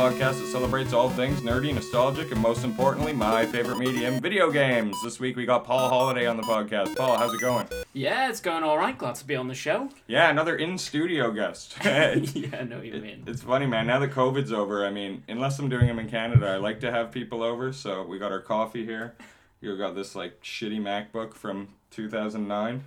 podcast that celebrates all things nerdy, nostalgic, and most importantly, my favorite medium, video games. This week we got Paul Holiday on the podcast. Paul, how's it going? Yeah, it's going all right. Glad to be on the show. Yeah, another in studio guest. yeah, I know what you mean. It's funny, man. Now that COVID's over, I mean, unless I'm doing them in Canada, I like to have people over. So we got our coffee here. You got this like shitty MacBook from 2009.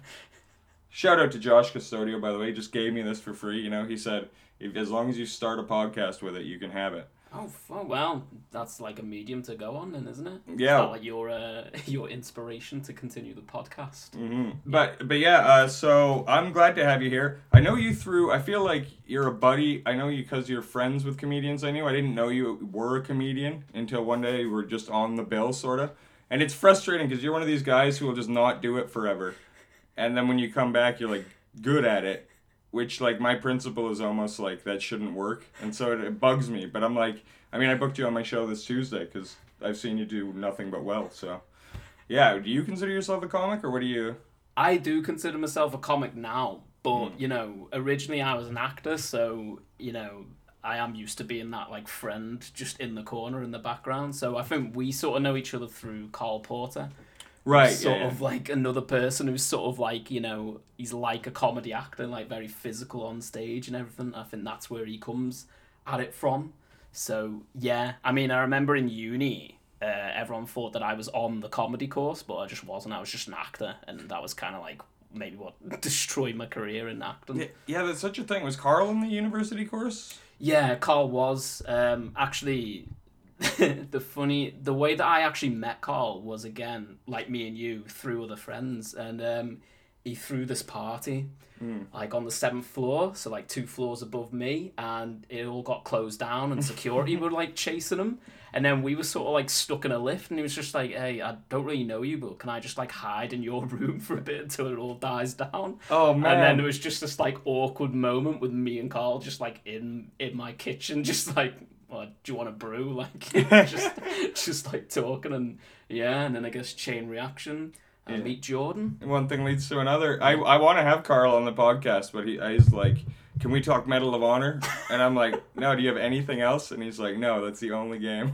Shout out to Josh Custodio, by the way. He just gave me this for free. You know, he said, if, as long as you start a podcast with it, you can have it. Oh, f- well, that's like a medium to go on, then, isn't it? Yeah. Like your uh, your inspiration to continue the podcast. hmm But but yeah, uh, so I'm glad to have you here. I know you through. I feel like you're a buddy. I know you because you're friends with comedians. I knew I didn't know you were a comedian until one day you were just on the bill, sort of. And it's frustrating because you're one of these guys who will just not do it forever, and then when you come back, you're like good at it. Which like my principle is almost like that shouldn't work, and so it, it bugs me. But I'm like, I mean, I booked you on my show this Tuesday because I've seen you do nothing but well. So, yeah, do you consider yourself a comic, or what do you? I do consider myself a comic now, but Hmm. you know, originally I was an actor, so you know, I am used to being that like friend just in the corner in the background. So I think we sort of know each other through Carl Porter. Right. sort yeah, of like another person who's sort of like you know he's like a comedy actor like very physical on stage and everything i think that's where he comes at it from so yeah i mean i remember in uni uh, everyone thought that i was on the comedy course but i just wasn't i was just an actor and that was kind of like maybe what destroyed my career in acting Yeah, yeah, that's such a thing. Was Carl in the university course? Yeah, Carl was. Um, actually, the funny, the way that I actually met Carl was again like me and you through other friends, and um, he threw this party like on the seventh floor, so like two floors above me, and it all got closed down, and security were like chasing him. And then we were sort of like stuck in a lift, and he was just like, "Hey, I don't really know you, but can I just like hide in your room for a bit until it all dies down?" Oh man And then there was just this like awkward moment with me and Carl just like in in my kitchen, just like, well, do you want a brew? Like just just like talking and yeah, and then I guess chain reaction. And Yeah. meet Jordan. one thing leads to another. I, I want to have Carl on the podcast, but he he's like, "Can we talk Medal of Honor?" And I'm like, "No, do you have anything else?" And he's like, "No, that's the only game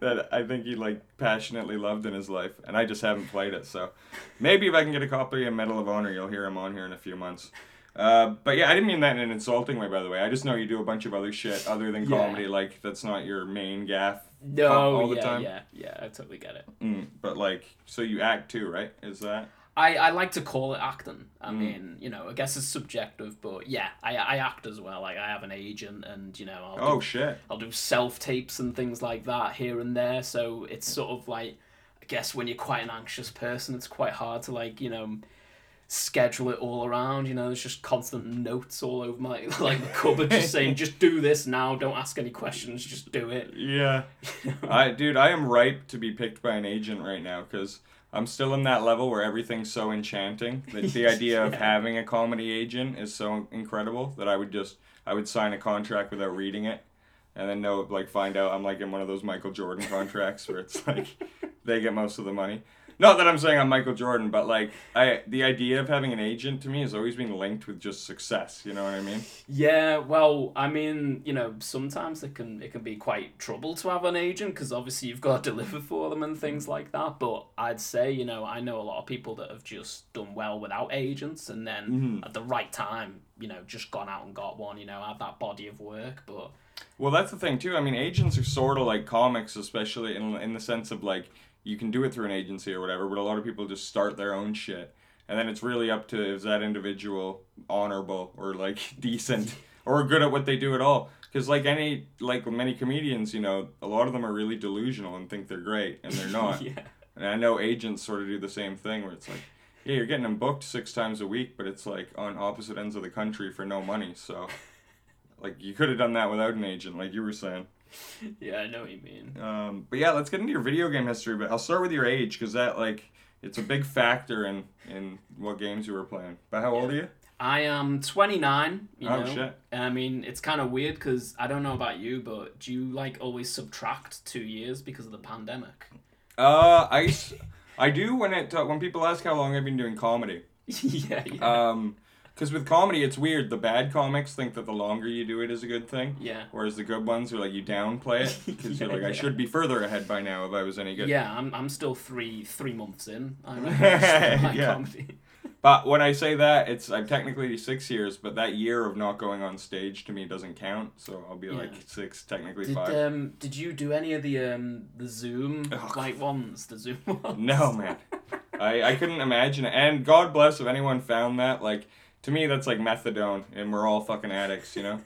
that I think he like passionately loved in his life, and I just haven't played it. So maybe if I can get a copy of Medal of Honor, you'll hear him on here in a few months." Uh, but yeah, I didn't mean that in an insulting way, by the way. I just know you do a bunch of other shit other than Yeah. comedy. Like that's not your main gaff. No, all the yeah, time? yeah, yeah. I totally get it. Mm, but like, so you act too, right? Is that? I, I like to call it acting. I Mm. mean, you know, I guess it's subjective, but yeah, I, I act as well. Like I have an agent, and you know, I'll Oh do shit. I'll do self tapes and things like that here and there. So it's sort of like, I guess when you're quite an anxious person, it's quite hard to like, you know, schedule it all around. You know, there's just constant notes all over my like the cupboard, just saying, just do this now. Don't ask any questions. Just do it. Yeah. I dude, I am ripe to be picked by an agent right now because I'm still in that level where everything's so enchanting that the idea of having a comedy agent is so incredible that I would just I would sign a contract without reading it, and then know like find out I'm like in one of those Michael Jordan contracts where it's like they get most of the money. Not that I'm saying I'm Michael Jordan, but like I the idea of having an agent to me has always been linked with just success. You know what I mean? Yeah, well, I mean, you know, sometimes it can it can be quite trouble to have an agent because obviously you've got to deliver for them and things like that. But I'd say, you know, I know a lot of people that have just done well without agents and then Mhm. at the right time, you know, just gone out and got one. You know, have that body of work. But Well, that's the thing too. I mean, agents are sort of like comics, especially in in the sense of like you can do it through an agency or whatever, but a lot of people just start their own shit, and then it's really up to is that individual honorable or like decent or good at what they do at all. Because like any like many comedians, you know, a lot of them are really delusional and think they're great, and they're not. yeah, And I know agents sort of do the same thing where it's like, yeah, you're getting them booked six times a week, but it's like on opposite ends of the country for no money. So, like, you could have done that without an agent, like you were saying. yeah, I know what you mean. Um, but yeah, let's get into your video game history. But I'll start with your age because that like it's a big factor in in what games you were playing. But how old are you? I am 29, you Oh, know. shit. And I mean, it's kind of weird because I don't know about you, but do you like always subtract two years because of the pandemic? Uh, I, I do when it uh, when people ask how long I've been doing comedy. yeah, yeah. Um, Because with comedy, it's weird. The bad comics think that the longer you do it is a good thing. Yeah. Whereas the good ones are like you downplay it because you're like, I Yeah. should be further ahead by now if I was any good. Yeah, I'm, I'm still three three months in. I my Yeah. comedy. But when I say that, it's I'm technically six years, but that year of not going on stage to me doesn't count. So I'll be like six, technically Did five. um did you do any of the um the Zoom like ones? The Zoom ones? No, man. I, I couldn't imagine it. And God bless if anyone found that. Like, to me, that's like methadone, and we're all fucking addicts, you know?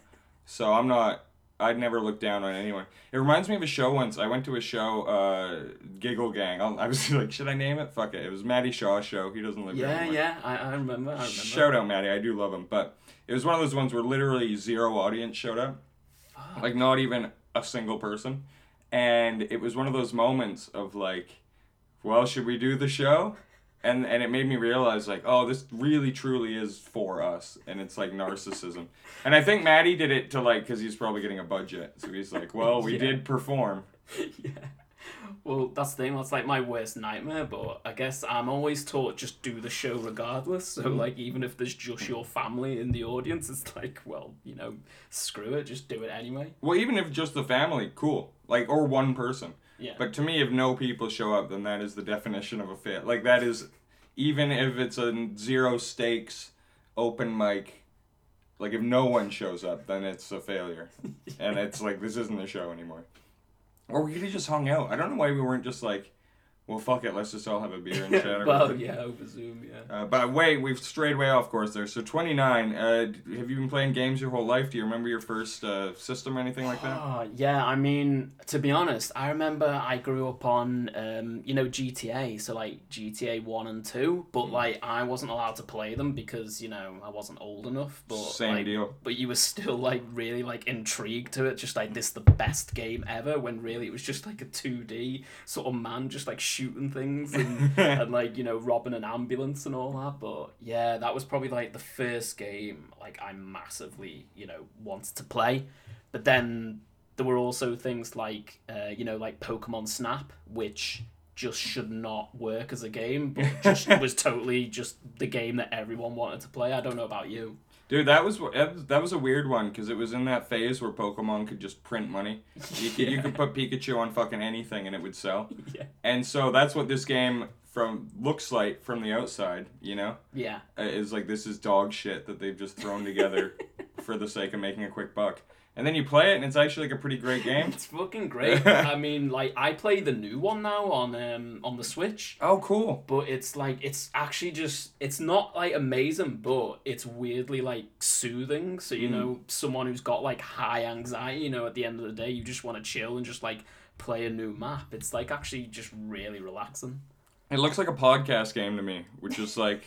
So I'm not, I'd never look down on anyone. It reminds me of a show once. I went to a show, uh, Giggle Gang. I'll, I was like, should I name it? Fuck it. It was Matty Shaw's show. He doesn't live here Yeah, anymore. yeah, I, I remember. I remember. Shout out, Matty. I do love him. But it was one of those ones where literally zero audience showed up. Fuck. Like, not even a single person. And it was one of those moments of like, well, should we do the show? And and it made me realize like, oh, this really truly is for us, and it's like narcissism. And I think Matty did it to like, because he's probably getting a budget, so he's like, well, we Yeah. did perform. yeah. Well, that's the thing. That's like my worst nightmare. But I guess I'm always taught just do the show regardless. So Mm. like, even if there's just your family in the audience, it's like, well, you know, screw it, just do it anyway. Well, even if just the family, cool, like or one person. Yeah. But to me, if no people show up, then that is the definition of a fail. Like that is, even if it's a zero stakes open mic, like if no one shows up, then it's a failure, and it's like this isn't a show anymore. Or we could have just hung out. I don't know why we weren't just like, well, fuck it, let's just all have a beer and chat. well, yeah, over Zoom, yeah. Uh, but wait, we've strayed way off course there. So 29, uh, have you been playing games your whole life? Do you remember your first uh, system or anything like that? Oh, yeah, I mean, to be honest, I remember I grew up on, um, you know, GTA, so like GTA 1 and 2, but Hmm. like I wasn't allowed to play them because, you know, I wasn't old enough. But Same like, deal. But you were still like really like intrigued to it, just like this the best game ever, when really it was just like a 2D sort of man just like shooting things and, and like, you know, robbing an ambulance and all that. But yeah, that was probably like the first game like I massively, you know, wanted to play. But then there were also things like, uh, you know, like Pokemon Snap, which just should not work as a game, but just was totally just the game that everyone wanted to play. I don't know about you. Dude, that was that was a weird one because it was in that phase where Pokemon could just print money. You could, you could put Pikachu on fucking anything and it would sell. Yeah. And so that's what this game from looks like from the outside. You know, Yeah. Uh, is like this is dog shit that they've just thrown together for the sake of making a quick buck. And then you play it and it's actually like a pretty great game. It's fucking great. I mean, like I play the new one now on um on the Switch, Oh, cool. but it's like it's actually just it's not like amazing, but it's weirdly like soothing. So you Mm. know, someone who's got like high anxiety, you know, at the end of the day, you just want to chill and just like play a new map. It's like actually just really relaxing. It looks like a podcast game to me, which is like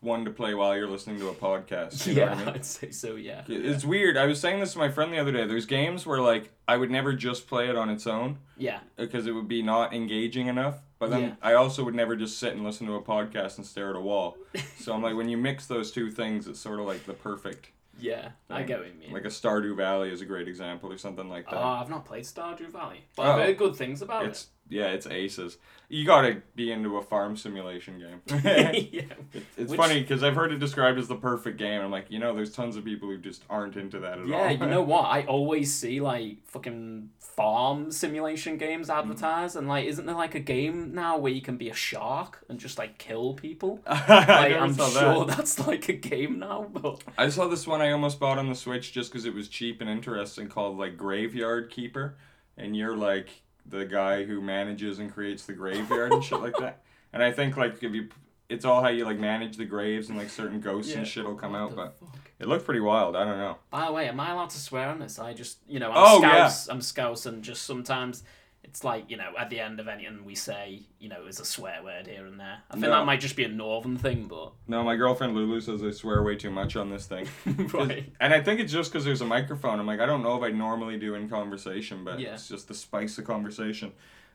one to play while you're listening to a podcast. You yeah, what I mean? I'd say so. Yeah. It's weird. I was saying this to my friend the other day. There's games where like I would never just play it on its own Yeah. because it would be not engaging enough. But then Yeah. I also would never just sit and listen to a podcast and stare at a wall. So I'm like, when you mix those two things, it's sort of like the perfect. Yeah, I get what you mean. Like a Stardew Valley is a great example or something like that. Oh. I've not played Stardew Valley, but Oh. I've heard good things about it's yeah, it's aces. You gotta be into a farm simulation game. it. yeah. It's Which- funny because I've heard it described as the perfect game. I'm like, you know, there's tons of people who just aren't into that at Yeah, all. Yeah, you know what? I always see like fucking farm simulation games Mm. advertised, and like, isn't there like a game now where you can be a shark and just like kill people? I Like, never I'm sure that. that's like a game now, but I saw this one I almost bought on the Switch just because it was cheap and interesting called like Graveyard Keeper. And you're like the guy who manages and creates the graveyard and shit like that. And I think like if you, it's all how you like manage the graves and like certain ghosts Yeah. and shit will come What out. But fuck? It looked pretty wild. I don't know. By the way, am I allowed to swear on this? I just, you know, I'm Oh, yeah. I'm scouse, and just sometimes it's like, you know, at the end of anything we say, you know, is a swear word here and there. I think No. that might just be a northern thing, but No, my girlfriend Lulu says I swear way too much on this thing. right. And I think it's just because there's a microphone. I'm like, I don't know if I normally do in conversation, but Yeah. it's just the spice of conversation,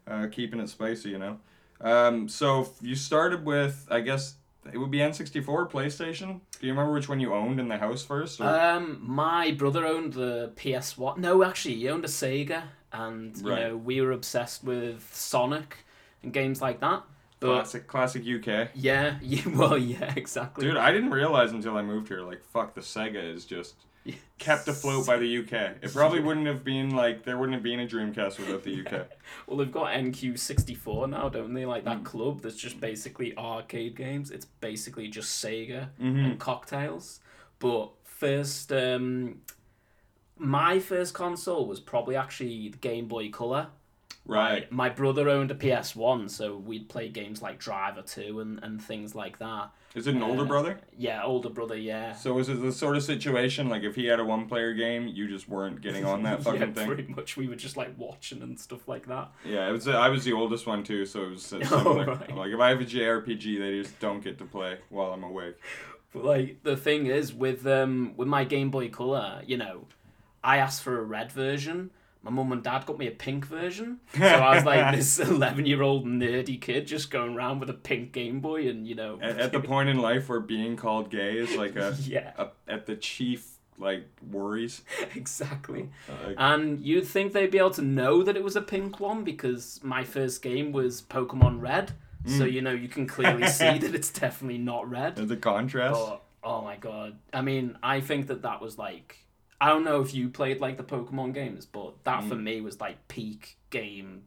uh, keeping it spicy, you know. Um, so you started with, I guess it would be N64, PlayStation. Do you remember which one you owned in the house first? Or? Um, my brother owned the PS One. No, actually, he owned a Sega, and you Right. know we were obsessed with Sonic and games like that. But Classic, classic UK. yeah, yeah, well, yeah, exactly. Dude, I didn't realize until I moved here. Like, fuck, the Sega is just kept afloat by the UK. It probably wouldn't have been like there wouldn't have been a Dreamcast without the UK. Well, they've got NQ64 now, don't they? Like that Mm. club that's just basically arcade games. It's basically just Sega Mhm. and cocktails. But first, um, my first console was probably actually the Game Boy Color. Right. My brother owned a PS1, so we'd play games like Driver 2 and, and things like that. Is it an older Uh, brother? Yeah, older brother, yeah. So was it the sort of situation like if he had a one player game, you just weren't getting on that fucking yeah, thing? pretty much. We were just like watching and stuff like that. Yeah, it was. I was the oldest one too, so it was uh, Oh, right. Like if I have a JRPG, they just don't get to play while I'm awake. But like the thing is with um with my Game Boy Color, you know, I asked for a red version. My mum and dad got me a pink version. So I was like this eleven year old nerdy kid just going around with a pink Game Boy and you know At, at the point in life where being called gay is like a, Yeah, a at the chief like worries. exactly. Uh, And you'd think they'd be able to know that it was a pink one because my first game was Pokemon Red. So Mm. you know you can clearly see that it's definitely not red. the contrast. But oh my god! I mean, I think that that was like I don't know if you played like the Pokemon games, but that for me was like peak game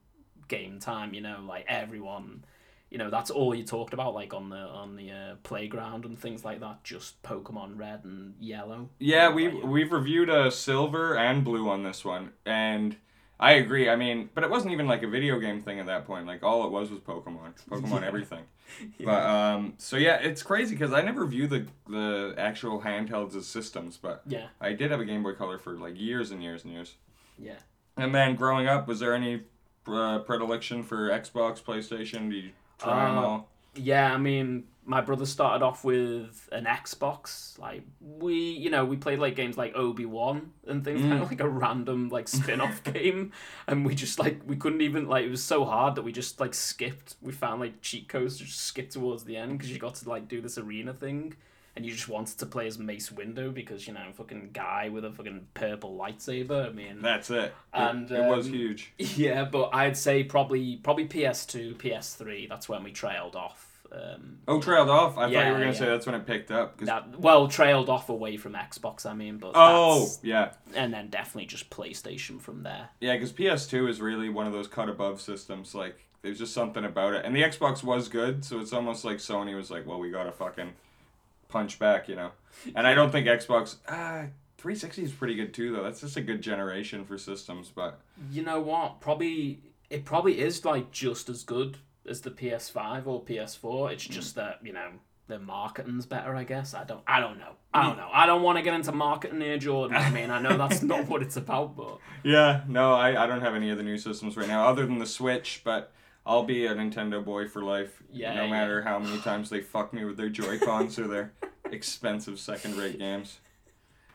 game time. You know, like everyone, you know, that's all you talked about, like on the on the uh, playground and things like that. Just Pokemon Red and Yellow. Yeah, we you? we've reviewed a silver and blue on this one, and I agree. I mean, but it wasn't even like a video game thing at that point. Like all it was was Pokemon, Pokemon Yeah. everything. But um, so yeah, it's crazy because I never view the the actual handhelds as systems, but Yeah, I did have a Game Boy Color for like years and years and years. yeah. And then growing up, was there any uh, predilection for Xbox, PlayStation? Did you try them Uh, all? Yeah, I mean, my brother started off with an Xbox. Like we, you know, we played like games like Obi Wan and things Mm. like like a random like spin off game, and we just like we couldn't even like it was so hard that we just like skipped. We found like cheat codes to just skip towards the end because you got to like do this arena thing. And you just wanted to play as Mace Windu because you know fucking guy with a fucking purple lightsaber. I mean, That's it. It- and, it, was um, huge. yeah, but I'd say probably probably PS2, PS3. That's when we trailed off. Um, Oh, trailed off. I thought you were gonna yeah. say that's when it picked up. 'cause- that well trailed off away from Xbox. I mean, but oh, that's- yeah. and then definitely just PlayStation from there. Yeah, because PS2 is really one of those cut above systems. Like, there's just something about it. And the Xbox was good, so it's almost like Sony was like, well, we gotta fucking punch back, you know? And I don't think Xbox. Uh, 360 is pretty good too, though. That's just a good generation for systems, but. You know what? Probably it probably is like just as good as the PS5 or PS4. It's just mm. that you know the marketing's better. I guess I don't. I don't know. I mm. don't know. I don't want to get into marketing here, Jordan. I mean, I know that's not what it's about, but Yeah, no, I, I don't have any of the new systems right now, other than the Switch, but. I'll be a Nintendo boy for life, Yeah, no yeah. matter how many times they fuck me with their Joy Cons or their expensive second rate games.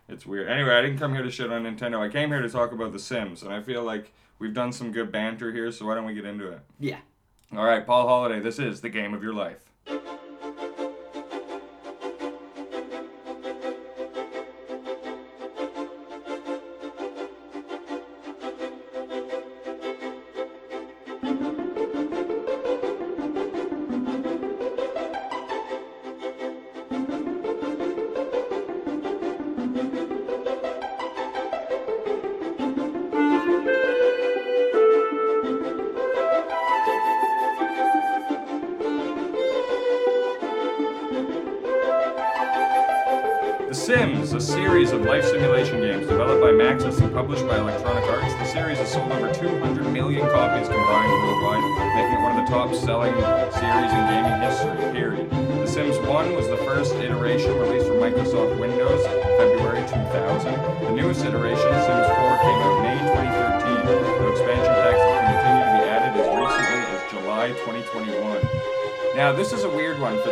It's weird. Anyway, I didn't come here to shit on Nintendo. I came here to talk about The Sims, and I feel like we've done some good banter here, so why don't we get into it? yeah. All right, Paul Holiday, this is the game of your life.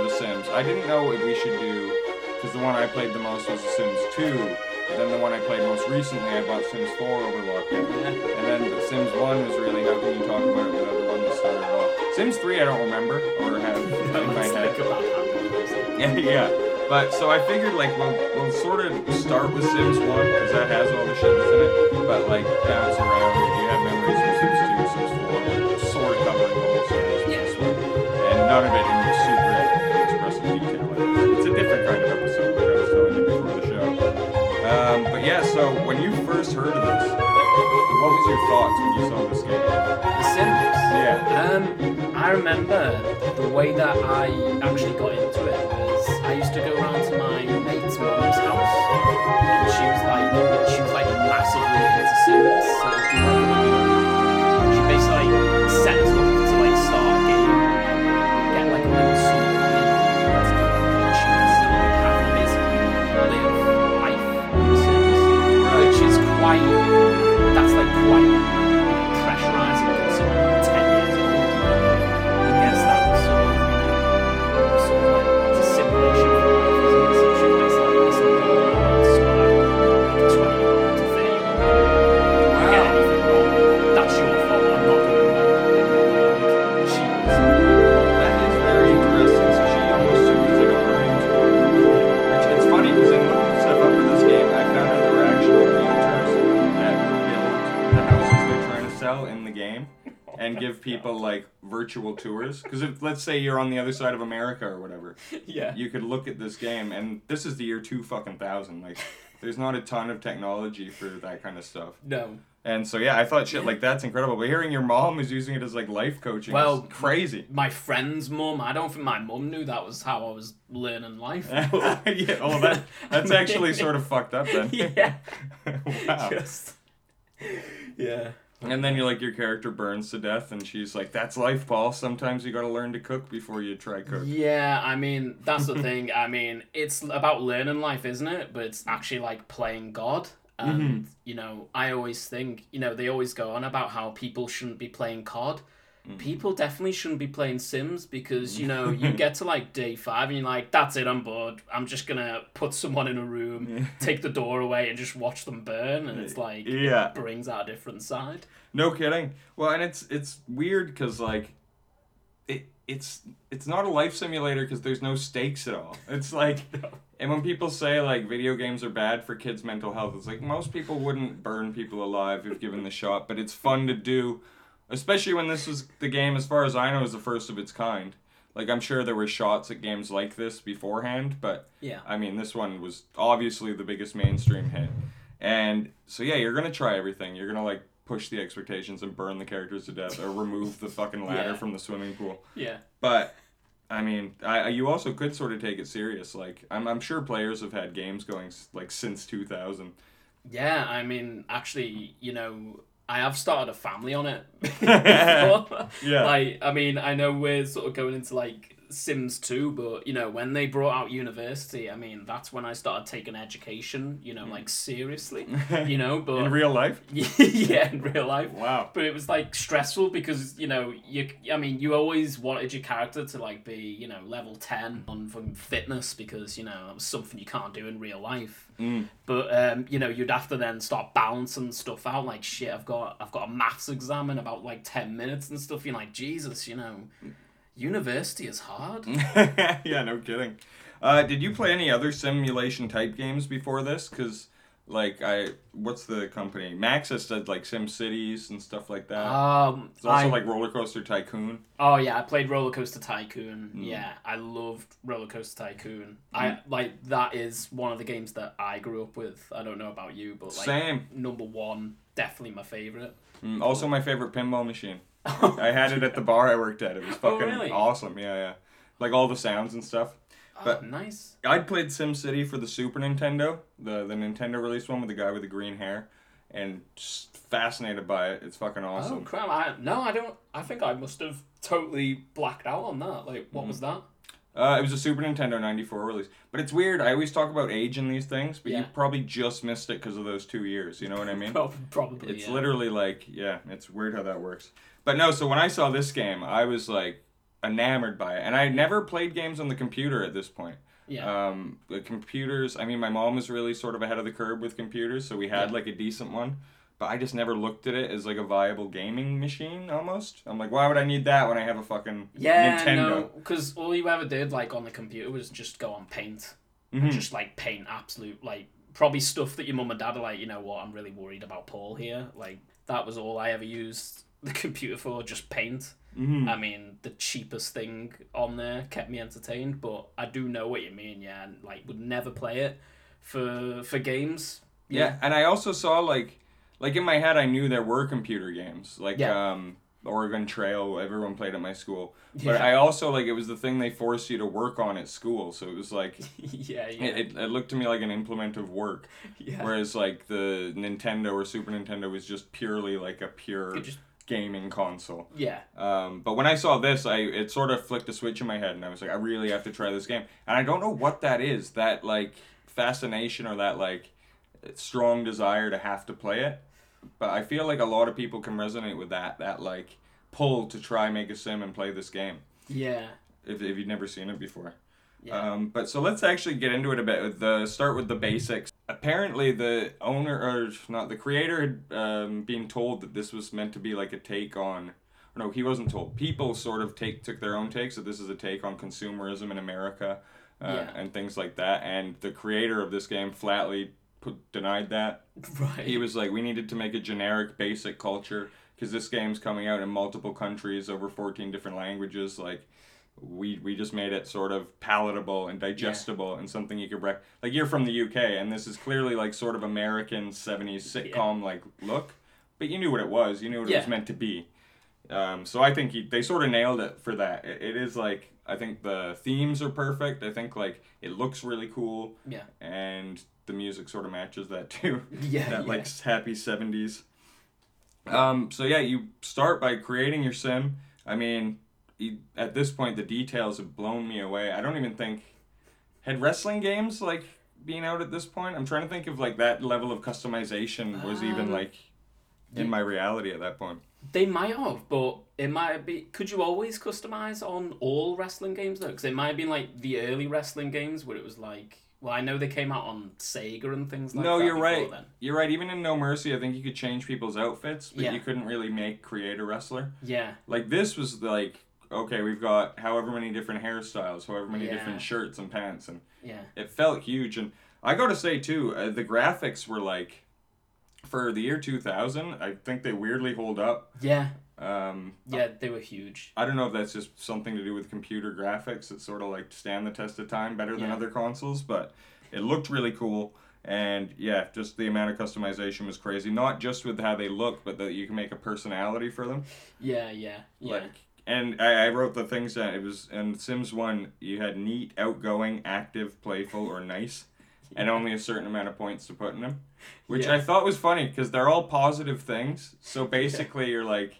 The Sims. I didn't know what we should do because the one I played the most was The Sims 2. But then the one I played most recently, I bought Sims 4 over lockdown. And then the Sims 1 was really how can you talk about it without the one that started it all. Sims 3 I don't remember or have in my head. like about that. Yeah, yeah. But so I figured like we'll we'll sort of start with Sims 1 because that has all the shit that's in it. But like bounce around if you have memories from Sims 2, Sims 4, we're sort of covering the whole series one. And none of it what was your thoughts when you saw this game? The Sims. Yeah. Um, I remember the way that I actually got into it was I used to go around to my mate's mum's house, and she was like, she was like massively into Sims. So it'd be like, she basically set us up people like virtual tours. Because if let's say you're on the other side of America or whatever, Yeah. you could look at this game and this is the year two fucking thousand. Like there's not a ton of technology for that kind of stuff. No. And so yeah, I thought shit like that's incredible. But hearing your mom is using it as like life coaching Well, is crazy. My friend's mum, I don't think my mum knew that was how I was learning life. yeah, oh, that that's actually sort of fucked up then. yeah. wow. Just. Yeah. And then you're like your character burns to death, and she's like, "That's life, Paul. Sometimes you gotta learn to cook before you try cook." Yeah, I mean, that's the thing. I mean, it's about learning life, isn't it? But it's actually like playing God. And, mm-hmm. you know, I always think, you know, they always go on about how people shouldn't be playing COD. Mm. People definitely shouldn't be playing Sims because, you know, you mm. get to like day five and you're like, that's it, I'm bored. I'm just to put someone in a room, take the door away, and just watch them burn. And it's like, Yeah. it brings out a different side. No kidding. Well, and it's it's weird because like, it it's it's not a life simulator because there's no stakes at all. It's like, and when people say like video games are bad for kids' mental health, it's like most people wouldn't burn people alive if given the shot, but it's fun to do, especially when this was the game, as far as I know, is the first of its kind. Like I'm sure there were shots at games like this beforehand, but Yeah. I mean this one was obviously the biggest mainstream hit. And so yeah, you're gonna try everything. You're gonna like push the expectations and burn the characters to death or remove the fucking ladder Yeah. from the swimming pool. Yeah. But I mean, I, you also could sort of take it serious. Like I'm, I'm sure players have had games going like since 2000. Yeah, I mean, actually, you know, I have started a family on it. Yeah. Like, I mean, I know we're sort of going into like Sims 2, but you know, when they brought out University, I mean, that's when I started taking education, you know, like seriously, you know, but In real life? yeah, in real life. Wow. But it was like stressful because you know you. I mean, you always wanted your character to like be you know level ten on from fitness because you know that was something you can't do in real life. Mm. But um, you know you'd have to then start balancing stuff out. Like shit, I've got I've got a maths exam in about like ten minutes and stuff. You're like Jesus, you know, university is hard. yeah, no kidding. Uh, did you play any other simulation type games before this? Because, like, I what's the company? Maxis did like Sim Cities and stuff like that. Um, It's also I- like Roller Coaster Tycoon. Oh yeah, I played Roller Coaster Tycoon. Mm. Yeah, I loved Roller Coaster Tycoon. I like that is one of the games that I grew up with. I don't know about you, but like Same. number one, definitely my favorite. Mm, also, my favorite pinball machine. I had it at the bar I worked at. It was Oh, fucking really? awesome. Yeah, yeah. Like all the sounds and stuff. But- oh, nice. I'd played SimCity for the Super Nintendo, the the Nintendo released one with the guy with the green hair, and just fascinated by it. It's fucking awesome. Oh awesome. crap! I no, I don't. I think I must have totally blacked out on that. Like, what Mm-hmm. was that? Uh, it was a Super Nintendo '94 release, but it's weird. I always talk about age in these things, but you probably just missed it because of those two years. You know what I mean? Probably. It's yeah. literally like, yeah, it's weird how that works. But no, so when I saw this game, I was like enamored by it, and I never played games on the computer at this point. Yeah. Um, the computers. I mean, my mom was really sort of ahead of the curve with computers, so we had Yeah. like a decent one. But I just never looked at it as like a viable gaming machine. Almost, I'm like, why would I need that when I have a fucking yeah, Nintendo? no, because all you ever did like on the computer was just go on Paint, Mhm. just like paint absolute like probably stuff that your mum and dad are like, you know what, I'm really worried about Paul here. Like that was all I ever used the computer for just paint. Mhm. I mean, the cheapest thing on there kept me entertained, but I do know what you mean, yeah, and like would never play it for for games. Yeah, and I also saw like like in my head I knew there were computer games like Yeah. um Oregon Trail everyone played at my school. But Yeah. I also like it was the thing they forced you to work on at school, so it was like yeah, yeah, it, it, it looked to me like an implement of work. yeah. Whereas like the Nintendo or Super Nintendo was just purely like a pure gaming console. yeah, Um, but when I saw this, I it sort of flicked a switch in my head, and I was like, I really have to try this game. And I don't know what that is, that like fascination or that like strong desire to have to play it. But I feel like a lot of people can resonate with that that like pull to try make a sim and play this game yeah, if if you've never seen it before. yeah. Um, but so let's actually get into it a bit. With the start with the basics. Apparently, the owner or not the creator had um, been told that this was meant to be like a take on. Or no, he wasn't told. People sort of take took their own take. So this is a take on consumerism in America, uh, Yeah. and things like that. And the creator of this game flatly put, denied that. right. He was like, we needed to make a generic, basic culture because this game's coming out in multiple countries over 14 different languages. Like, we we just made it sort of palatable and digestible and something you could rec- like you're from the UK and this is clearly like sort of American 70s sitcom like look but you knew what it was you knew what it was meant to be. Um, so I think he, they sort of nailed it for that. It, it is like I think the themes are perfect. I think like it looks really cool yeah, and the music sort of matches that too. Yeah, that yeah. like happy 70s um so yeah you start by creating your sim. I mean at this point the details have blown me away i don't even think had wrestling games like being out at this point i'm trying to think of like that level of customization was even Um, like in my reality at that point They might have, but it might be. Could you always customize on all wrestling games though? Because it might have been like the early wrestling games where it was like. Well, I know they came out on Sega and things like no that. you're right Then. you're right even in no mercy i think you could change people's outfits but Yeah. you couldn't really make create a wrestler Yeah, Like this was like okay, we've got however many different hairstyles, however many Yeah. different shirts and pants, and yeah, it felt huge. And I got to say too, uh, the graphics were like for the year two thousand. I think they weirdly hold up. yeah, Um, yeah. They were huge. I don't know if that's just something to do with computer graphics that sort of like stand the test of time better than Yeah. other consoles, but it looked really cool. And yeah, just the amount of customization was crazy. Not just with how they look, but that you can make a personality for them. Yeah, yeah, yeah. Like, and I, I wrote the things that it was in Sims One. You had neat, outgoing, active, playful, or nice, and only a certain amount of points to put in them, which Yeah. I thought was funny because they're all positive things. So basically, you're like,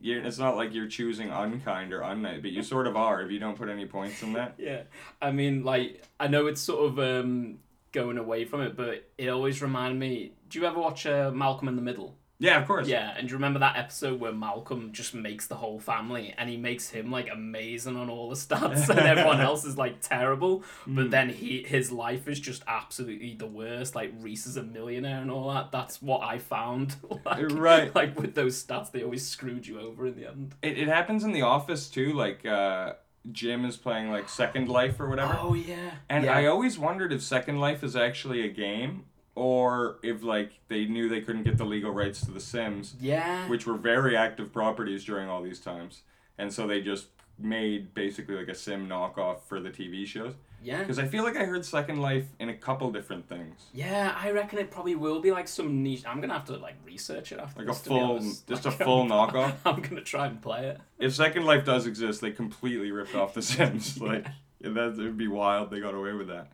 you're, it's not like you're choosing unkind or unnice, but you sort of are if you don't put any points in that. Yeah, I mean, like I know it's sort of um, going away from it, but it always reminded me. Do you ever watch uh, Malcolm in the Middle? Yeah, of course. Yeah, and do you remember that episode where Malcolm just makes the whole family, and he makes him like amazing on all the stats, and everyone else is like terrible, but then he his life is just absolutely the worst. Like Reese is a millionaire and all that. That's what I found. like, Right. Like with those stats, they always screwed you over in the end. It, it happens in the office too. Like uh, Jim is playing like Second Life or whatever. Oh yeah. And yeah. I always wondered if Second Life is actually a game or if like they knew they couldn't get the legal rights to the Sims, yeah. which were very active properties during all these times. And so they just made basically like a sim knockoff for the TV shows. yeah. Because I feel like I heard Second Life in a couple different things. Yeah, I reckon it probably will be like some niche. I'm gonna have to like research it after Like a this, be full, just Like, a full I'm- knockoff. I'm gonna try and play it. If Second Life does exist, they completely ripped off The Sims. like yeah, that it would be wild. They got away with that.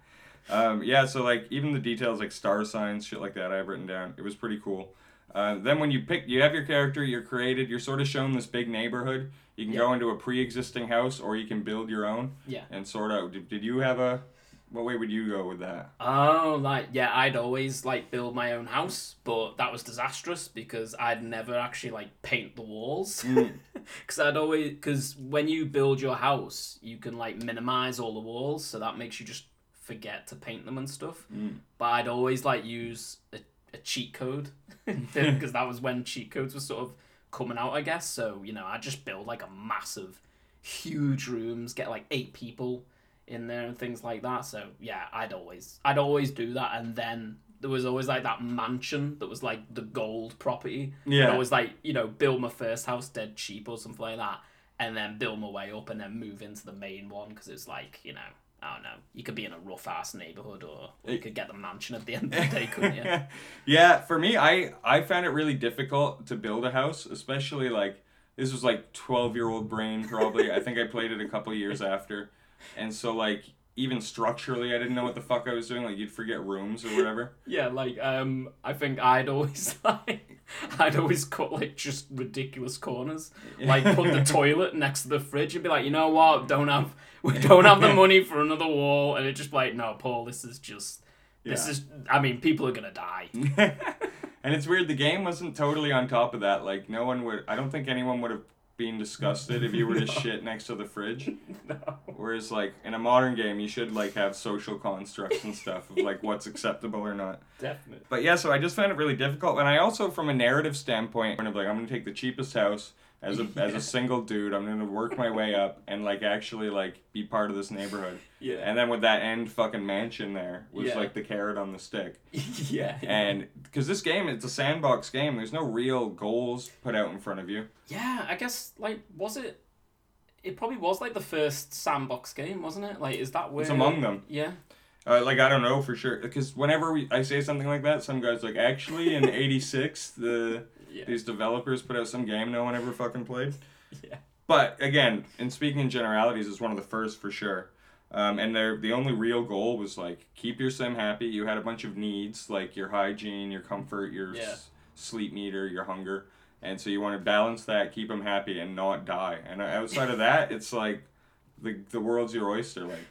Um, yeah, so like even the details like star signs, shit like that, I've written down. It was pretty cool. Uh, then when you pick, you have your character, you're created, you're sort of shown this big neighborhood. You can go into a pre-existing house, or you can build your own. Yeah. And sort of, did, did you have a? What way would you go with that? Oh, like yeah, I'd always like build my own house, but that was disastrous because I'd never actually like paint the walls. Mm. Because I'd always because when you build your house, you can like minimize all the walls, so that makes you just forget to paint them and stuff. Mm. But I'd always like use a, a cheat code because that was when cheat codes were sort of coming out, I guess. So you know, I just build like a massive, huge rooms, get like eight people in there and things like that. So yeah, I'd always I'd always do that, and then there was always like that mansion that was like the gold property. Yeah. And I was like, you know, build my first house dead cheap or something like that, and then build my way up and then move into the main one because it's like, you know, I don't know, you could be in a rough ass neighborhood or you could get the mansion at the end of the day, couldn't you? yeah, for me, I I found it really difficult to build a house, especially like this was like twelve year old brain probably. I think I played it a couple years after, and so like even structurally, I didn't know what the fuck I was doing. Like you'd forget rooms or whatever. Yeah, like um, I think I'd always like, I'd always cut like just ridiculous corners, like put the toilet next to the fridge and be like, you know what, don't have we don't have the money for another wall, and it just like, no, Paul, this is just, this Yeah. is, I mean, people are gonna die. and it's weird. The game wasn't totally on top of that. Like no one would. I don't think anyone would have been disgusted if you were to shit next to the fridge. no. Whereas like in a modern game, you should like have social constructs and stuff of like what's acceptable or not. Definitely. But yeah, so I just found it really difficult, and I also, from a narrative standpoint, of like I'm gonna take the cheapest house as a as a single dude. I'm gonna work my way up and like actually like be part of this neighborhood. Yeah. And then with that end fucking mansion there was Yeah. like the carrot on the stick. yeah. And because this game, it's a sandbox game. There's no real goals put out in front of you. Yeah, I guess like was it? It probably was like the first sandbox game, wasn't it? Like, is that where? It's among them. Yeah. Uh, like I don't know for sure because whenever we, I say something like that, some guys like actually in '86 the Yeah. these developers put out some game no one ever fucking played. Yeah. But again, in speaking in generalities, it's one of the first for sure. Um, and their the only real goal was like keep your sim happy. You had a bunch of needs like your hygiene, your comfort, your Yeah. s- sleep meter, your hunger, and so you want to balance that, keep them happy, and not die. And outside of that, it's like the the world's your oyster. Like,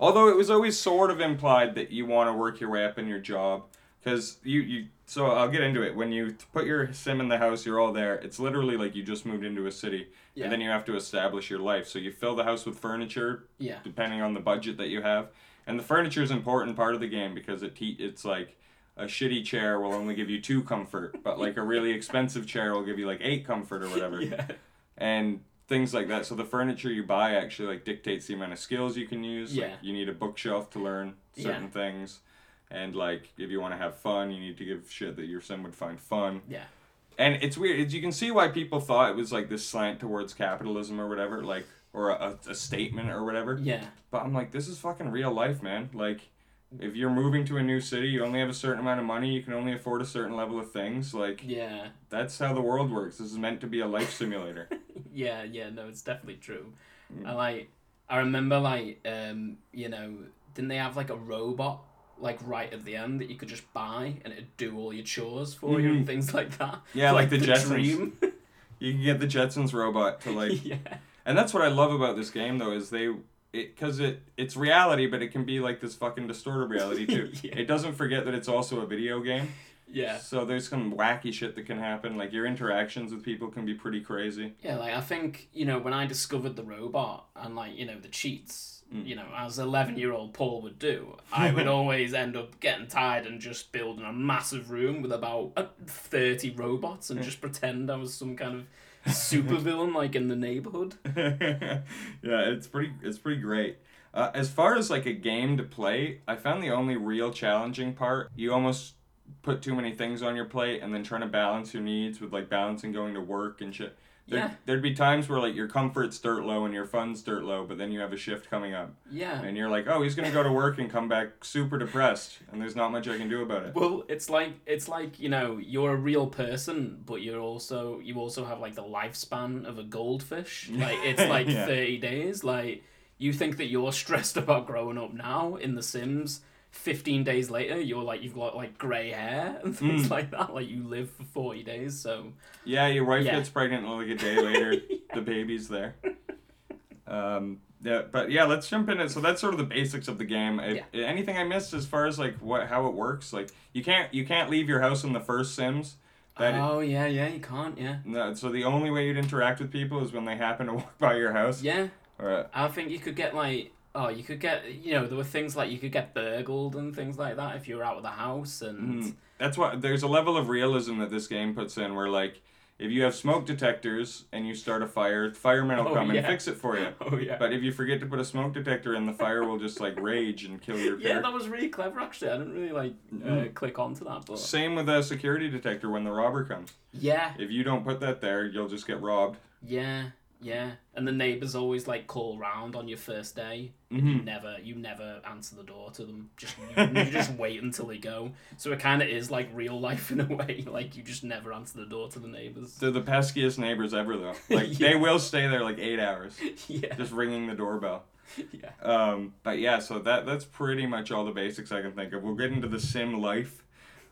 although it was always sort of implied that you want to work your way up in your job, because you you. So I'll get into it. When you put your sim in the house, you're all there. It's literally like you just moved into a city, Yeah. and then you have to establish your life. So you fill the house with furniture, Yeah. depending on the budget that you have. And the furniture is an important part of the game because it te- it's like a shitty chair will only give you two comfort, but like a really expensive chair will give you like eight comfort or whatever. Yeah. And things like that. So the furniture you buy actually like dictates the amount of skills you can use. Like, Yeah. you need a bookshelf to learn certain Yeah. things. And like if you want to have fun, you need to give shit that your sim would find fun. Yeah. And it's weird. It's, you can see why people thought it was like this slant towards capitalism or whatever, like or a, a statement or whatever. Yeah. But I'm like, this is fucking real life, man. Like, if you're moving to a new city, you only have a certain amount of money. You can only afford a certain level of things. Like, Yeah. that's how the world works. This is meant to be a life simulator. Yeah, yeah, no, it's definitely true. Mm. I like I remember like um, you know, didn't they have like a robot like right at the end that you could just buy and it'd do all your chores for you and mm-hmm. things like that? Yeah, like the Jetsons. dream. you can get the Jetsons robot to like, yeah. and that's what I love about this game though is they. It, Cause it it's reality, but it can be like this fucking distorted reality too. Yeah. It doesn't forget that it's also a video game. Yeah. So there's some wacky shit that can happen. Like your interactions with people can be pretty crazy. Yeah, like I think, you know, when I discovered the robot and like, you know, the cheats. You know, as eleven year old Paul would do, I would always end up getting tired and just building a massive room with about uh, thirty robots and just pretend I was some kind of supervillain like in the neighborhood. yeah, it's pretty. It's pretty great. Uh, as far as like a game to play, I found the only real challenging part. You almost put too many things on your plate, and then trying to balance your needs with like balancing going to work and shit. There, Yeah. There'd be times where like your comfort's dirt low and your fun's dirt low, but then you have a shift coming up, Yeah. and you're like, oh, he's gonna go to work and come back super depressed, and there's not much I can do about it. Well, it's like it's like you know you're a real person, but you're also you also have like the lifespan of a goldfish. Like it's like Yeah. thirty days. Like you think that you're stressed about growing up now in The Sims. Fifteen days later, you're like you've got like grey hair and things Mm. like that. Like you live for forty days. So Yeah, your wife Yeah. gets pregnant like a day later, the baby's there. Um, yeah, but yeah, let's jump in. it. So that's sort of the basics of the game. If, Anything I missed as far as like what how it works? Like you can't you can't leave your house in the first Sims. That oh yeah, yeah, you can't. Yeah, no, so the only way you'd interact with people is when they happen to walk by your house. yeah. Or, uh, I think you could get like oh you could get you know there were things like you could get burgled and things like that if you were out of the house and Mm. That's why there's a level of realism that this game puts in where like if you have smoke detectors and you start a fire, firemen will Oh, come yeah. and fix it for you. Oh yeah. But if you forget to put a smoke detector in, the fire will just like rage and kill your yeah, that was really clever actually. I didn't really like uh, Mhm. click onto that, but Same with a security detector when the robber comes. yeah, If you don't put that there, you'll just get robbed. yeah, yeah. And the neighbors always like call round on your first day. You Mhm. never, you never answer the door to them. Just you, you just wait until they go. So it kind of is like real life in a way. Like you just never answer the door to the neighbors. They're the peskiest neighbors ever, though. Like Yeah. they will stay there like eight hours, yeah, just ringing the doorbell. yeah, Um, but yeah, so that that's pretty much all the basics I can think of. We'll get into the sim life,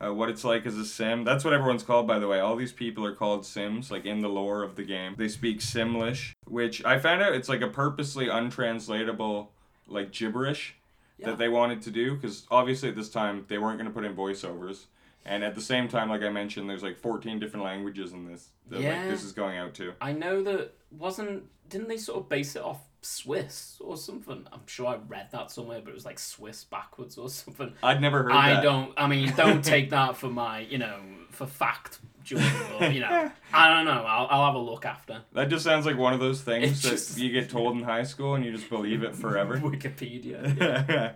uh, what it's like as a sim. That's what everyone's called, by the way. All these people are called sims, like in the lore of the game. They speak Simlish, which I found out it's like a purposely untranslatable, like gibberish Yeah. that they wanted to do because obviously at this time they weren't going to put in voiceovers. And at the same time, like I mentioned, there's like 14 different languages in this that like Yeah. this is going out to. I know that wasn't. Didn't they sort of base it off Swiss or something? I'm sure I read that somewhere, but it was like Swiss backwards or something. I'd never heard I that. don't. I mean, don't take that for my, you know, for fact, Jordan. But you know, I don't know. I'll, I'll have a look after. That just sounds like one of those things It's that just- you get told in high school and you just believe it forever. Wikipedia.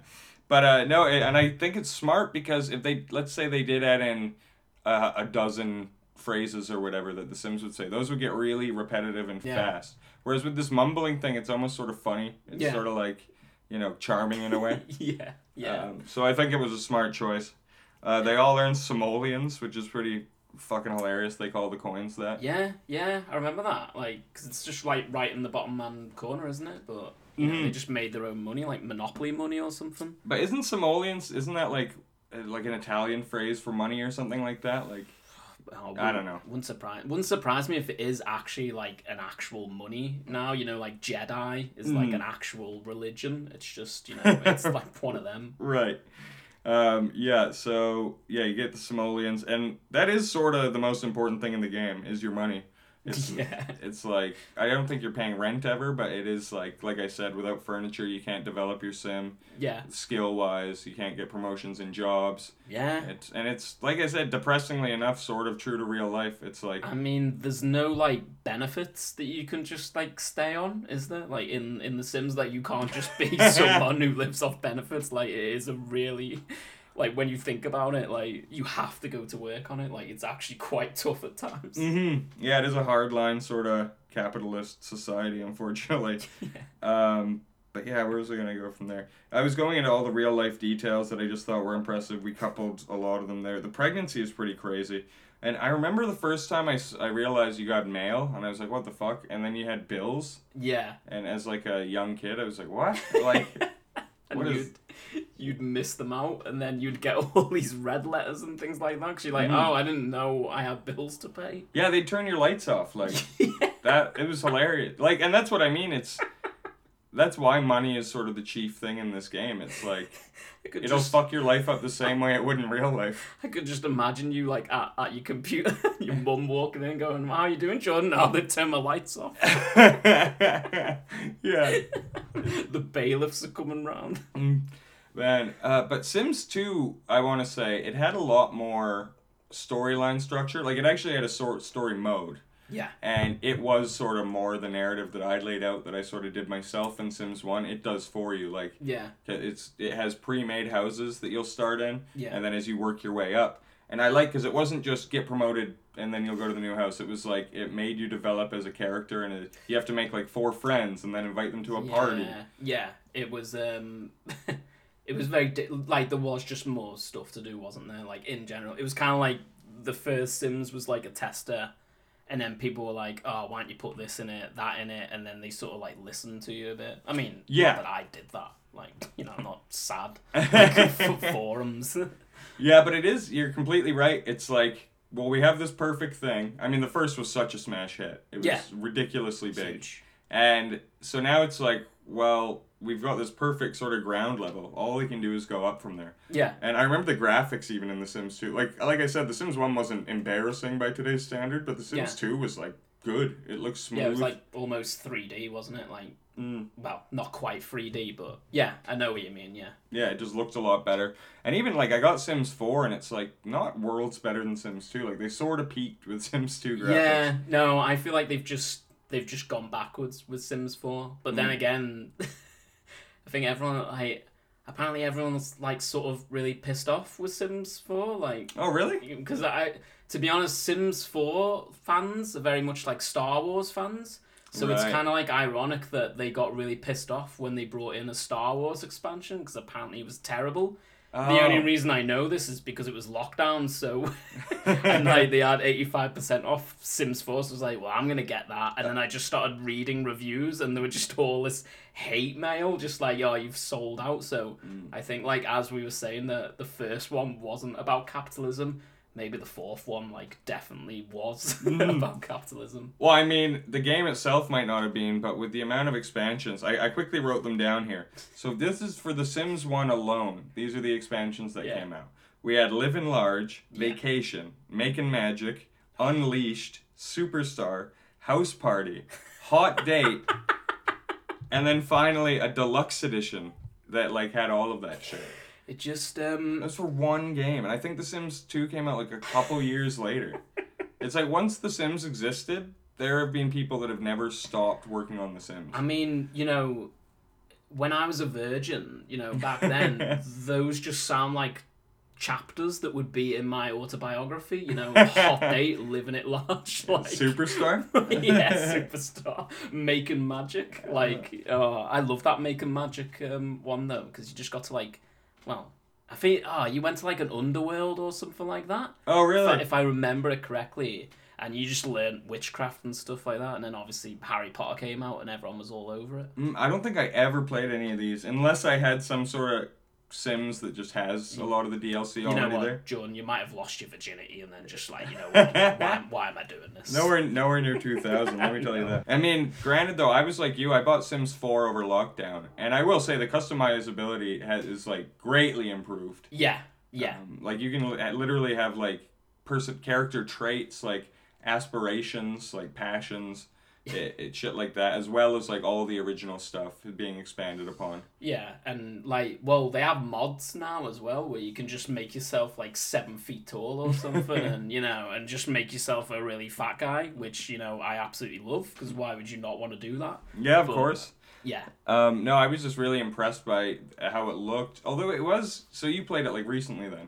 but uh, no, it- and I think it's smart because if they, let's say they did add in uh, a dozen phrases or whatever that the Sims would say, those would get really repetitive and Yeah. fast. Whereas with this mumbling thing, it's almost sort of funny. It's Yeah. sort of like, you know, charming in a way. yeah. Yeah. Um, so I think it was a smart choice. Uh, they all learn simoleons, which is pretty fucking hilarious. They call the coins that. yeah. Yeah. I remember that. Like, because it's just like right in the bottom man corner, isn't it? But you know, Mhm. they just made their own money, like monopoly money or something. But isn't simoleons? Isn't that like uh, like an Italian phrase for money or something like that? Like Oh, I don't know. Wouldn't surprise wouldn't surprise me if it is actually like an actual money now. You know, like Jedi is like Mm. an actual religion. It's just you know, it's like one of them. right. Um, yeah. So yeah, you get the simoleons, and that is sort of the most important thing in the game is your money. It's, yeah, it's like I don't think you're paying rent ever, but it is like like I said, without furniture, you can't develop your sim yeah, skill wise. You can't get promotions and jobs. yeah. It's and it's like I said, depressingly enough, sort of true to real life. It's like I mean, there's no like benefits that you can just like stay on, is there? Like in in The Sims, that you can't just be someone who lives off benefits. Like it is a really, like when you think about it, like you have to go to work on it. Like it's actually quite tough at times. hmm Yeah, it is a hardline sort of capitalist society, unfortunately. Um, but yeah, where was I gonna go from there? I was going into all the real life details that I just thought were impressive. We coupled a lot of them there. The pregnancy is pretty crazy. And I remember the first time I, I realized you got mail, and I was like, what the fuck? And then you had bills, Yeah. and as like a young kid, I was like, what? Like, What is- you'd miss them out, and then you'd get all these red letters and things like that. Cause you're like, Mhm. oh, I didn't know I had bills to pay. yeah, they'd turn your lights off. Like, that, it was hilarious. Like, and that's what I mean. It's, that's why money is sort of the chief thing in this game. It's like, I could it'll just, fuck your life up the same way it would in real life. I could just imagine you like at, at your computer, your mum walking in, going, "How are you doing, Jordan?" Oh, they turn my lights off. yeah. the bailiffs are coming round. Mm, Man, uh, but Sims 2, I want to say, it had a lot more storyline structure. Like, it actually had a sort story mode. Yeah. And it was sort of more the narrative that I laid out that I sort of did myself in Sims 1. It does for you. Like, Yeah. it's it has pre-made houses that you'll start in, Yeah. and then as you work your way up. And I like because it wasn't just get promoted and then you'll go to the new house. It was like it made you develop as a character, and it, you have to make like four friends and then invite them to a party. Yeah, yeah. It was um, it was very di- like there was just more stuff to do, wasn't there? Like in general, it was kind of like the first Sims was like a tester, and then people were like, "Oh, why don't you put this in it, that in it?" And then they sort of like listened to you a bit. I mean, Yeah. that I did that. Like, you know, I'm not sad. Like, forums. Yeah, but it is. You're completely right. It's like, well, we have this perfect thing. I mean, the first was such a smash hit. It was Yeah. ridiculously big. Huge. And so now it's like, well, we've got this perfect sort of ground level. All we can do is go up from there. Yeah, And I remember the graphics even in The Sims 2. Like like I said, The Sims 1 wasn't embarrassing by today's standard, but The Sims Yeah. 2 was like good. It looked smooth. yeah. It was like almost 3D, wasn't it? Like Mm. well, not quite 3D, but yeah, I know what you mean. Yeah. Yeah, it just looked a lot better. And even like I got Sims 4 and it's like not worlds better than Sims 2. Like they sort of peaked with Sims 2 graphics. Yeah, no, I feel like they've just they've just gone backwards with Sims 4. But then Mm. again, I think everyone like apparently everyone's like sort of really pissed off with Sims 4 like Oh, really? because I to be honest, Sims 4 fans are very much like Star Wars fans. So it's kind of like ironic that they got really pissed off when they brought in a Star Wars expansion because apparently it was terrible. The only Oh. reason I know this is because it was lockdown, so and like they had eighty five percent off Sims Four. So I was like, well, I'm gonna get that, and then I just started reading reviews, and there were just all this hate mail, just like, oh, you've sold out. So Mm. I think like as we were saying, the the first one wasn't about capitalism. Maybe the fourth one like definitely was Mm. about capitalism. Well, I mean, the game itself might not have been, but with the amount of expansions, I, I quickly wrote them down here. So this is for The Sims 1 alone. These are the expansions that Yeah. came out. We had Livin' Large, Yeah. Vacation, Making Magic, Unleashed, Superstar, House Party, Hot Date, and then finally a deluxe edition that like had all of that shit. It just um That's for one game, and I think The Sims 2 came out like a couple years later. It's like once The Sims existed, there have been people that have never stopped working on The Sims. I mean, you know, when I was a virgin, you know, back then, those just sound like chapters that would be in my autobiography. You know, hot date, living it large, like Superstar? yeah, superstar, making magic. Like, oh, I love that making magic um, one though, because you just got to like, well, I think, oh, you went to like an underworld or something like that. Oh, If I, really? if I remember it correctly. And you just learn witchcraft and stuff like that, and then obviously Harry Potter came out, and everyone was all over it. Mm, I don't think I ever played any of these, unless I had some sort of Sims that just has a lot of the DLC You know already what, there. John? You might have lost your virginity, and then just like, you know, what, why, why am I doing this? Nowhere, nowhere near 2000. let me tell you that. I mean, granted though, I was like you. I bought Sims 4 over lockdown, and I will say the customizability has is like greatly improved. Yeah, yeah, Um, like you can literally have like person character traits like aspirations, like passions, it, it shit like that, as well as like all the original stuff being expanded upon. yeah, and like, well, they have mods now as well, where you can just make yourself like seven feet tall or something, and you know, and just make yourself a really fat guy, which you know I absolutely love because why would you not want to do that? Yeah, of But- course. Yeah, Um, no, I was just really impressed by how it looked. Although it was, so you played it like recently then.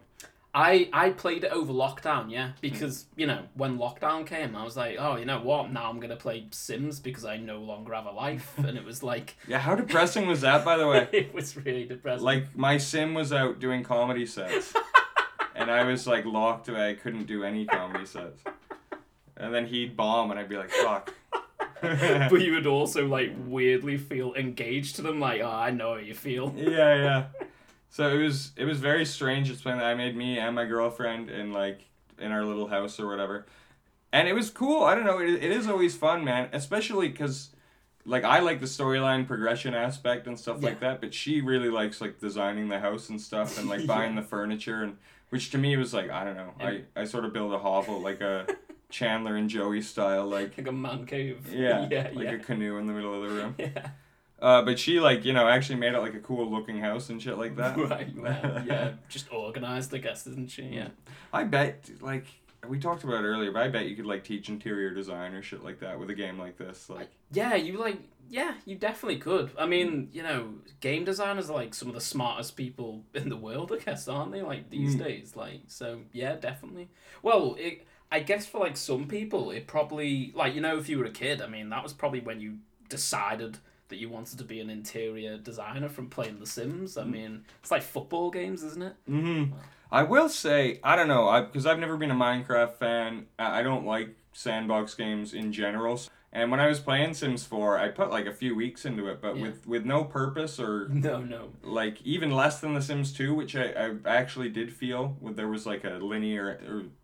I I played it over lockdown, yeah, because you know when lockdown came, I was like, oh, you know what? Now I'm gonna play Sims because I no longer have a life, and it was like. Yeah, how depressing was that, by the way? it was really depressing. Like my sim was out doing comedy sets, and I was like locked away. I couldn't do any comedy sets. And then he'd bomb, and I'd be like, "Fuck." but you would also like weirdly feel engaged to them, like, oh, I know how you feel. yeah, yeah. So it was it was very strange. It's when I made me and my girlfriend in like in our little house or whatever, and it was cool. I don't know. It, it is always fun, man. Especially because like I like the storyline progression aspect and stuff like that, but she really likes like designing the house and stuff and like buying the furniture and which to me was like I don't know. I I sort of build a hovel like a Chandler and Joey style like. Like a man cave. Yeah, yeah, like yeah. a canoe in the middle of the room. yeah. Uh, but she like you know actually made it like a cool looking house and shit like that. Right, well, yeah, just organized, I guess, isn't she? Yeah. I bet like we talked about it earlier, but I bet you could like teach interior design or shit like that with a game like this. Like Yeah, you like, yeah, you definitely could. I mean, you know, game designers are like some of the smartest people in the world, I guess, aren't they? Like these Mm. days, like, so yeah, definitely. Well, it, I guess for like some people, it probably like you know, if you were a kid, I mean, that was probably when you decided that you wanted to be an interior designer from playing The Sims. I mean, it's like football games, isn't it? Mm-hmm. I will say, I don't know, I because I've never been a Minecraft fan. I I don't like sandbox games in general. And when I was playing Sims 4, I put like a few weeks into it, but Yeah. with with no purpose or No, no. like even less than The Sims 2, which I, I actually did feel when there was like a linear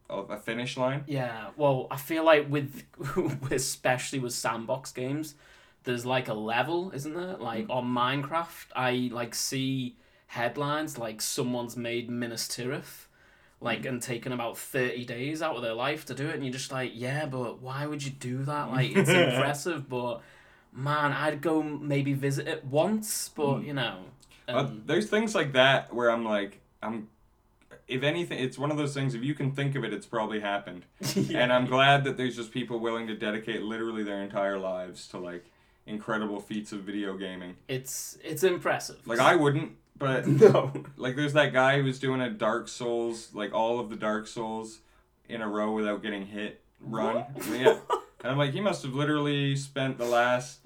or a finish line. Yeah, well, I feel like with, especially with sandbox games, there's like a level, isn't there? Like on Minecraft, I like see headlines like someone's made Minas Tirith, like and taken about thirty days out of their life to do it, and you're just like, yeah, but why would you do that? Like it's impressive, but man, I'd go maybe visit it once, but you know, Uh, um, there's things like that where I'm like, I'm. If anything, it's one of those things. If you can think of it, it's probably happened. And I'm glad that there's just people willing to dedicate literally their entire lives to like incredible feats of video gaming. it's it's impressive. Like I wouldn't, but no. like there's that guy who's doing a Dark Souls, like all of the Dark Souls in a row without getting hit run. Yeah. And I'm like, he must have literally spent the last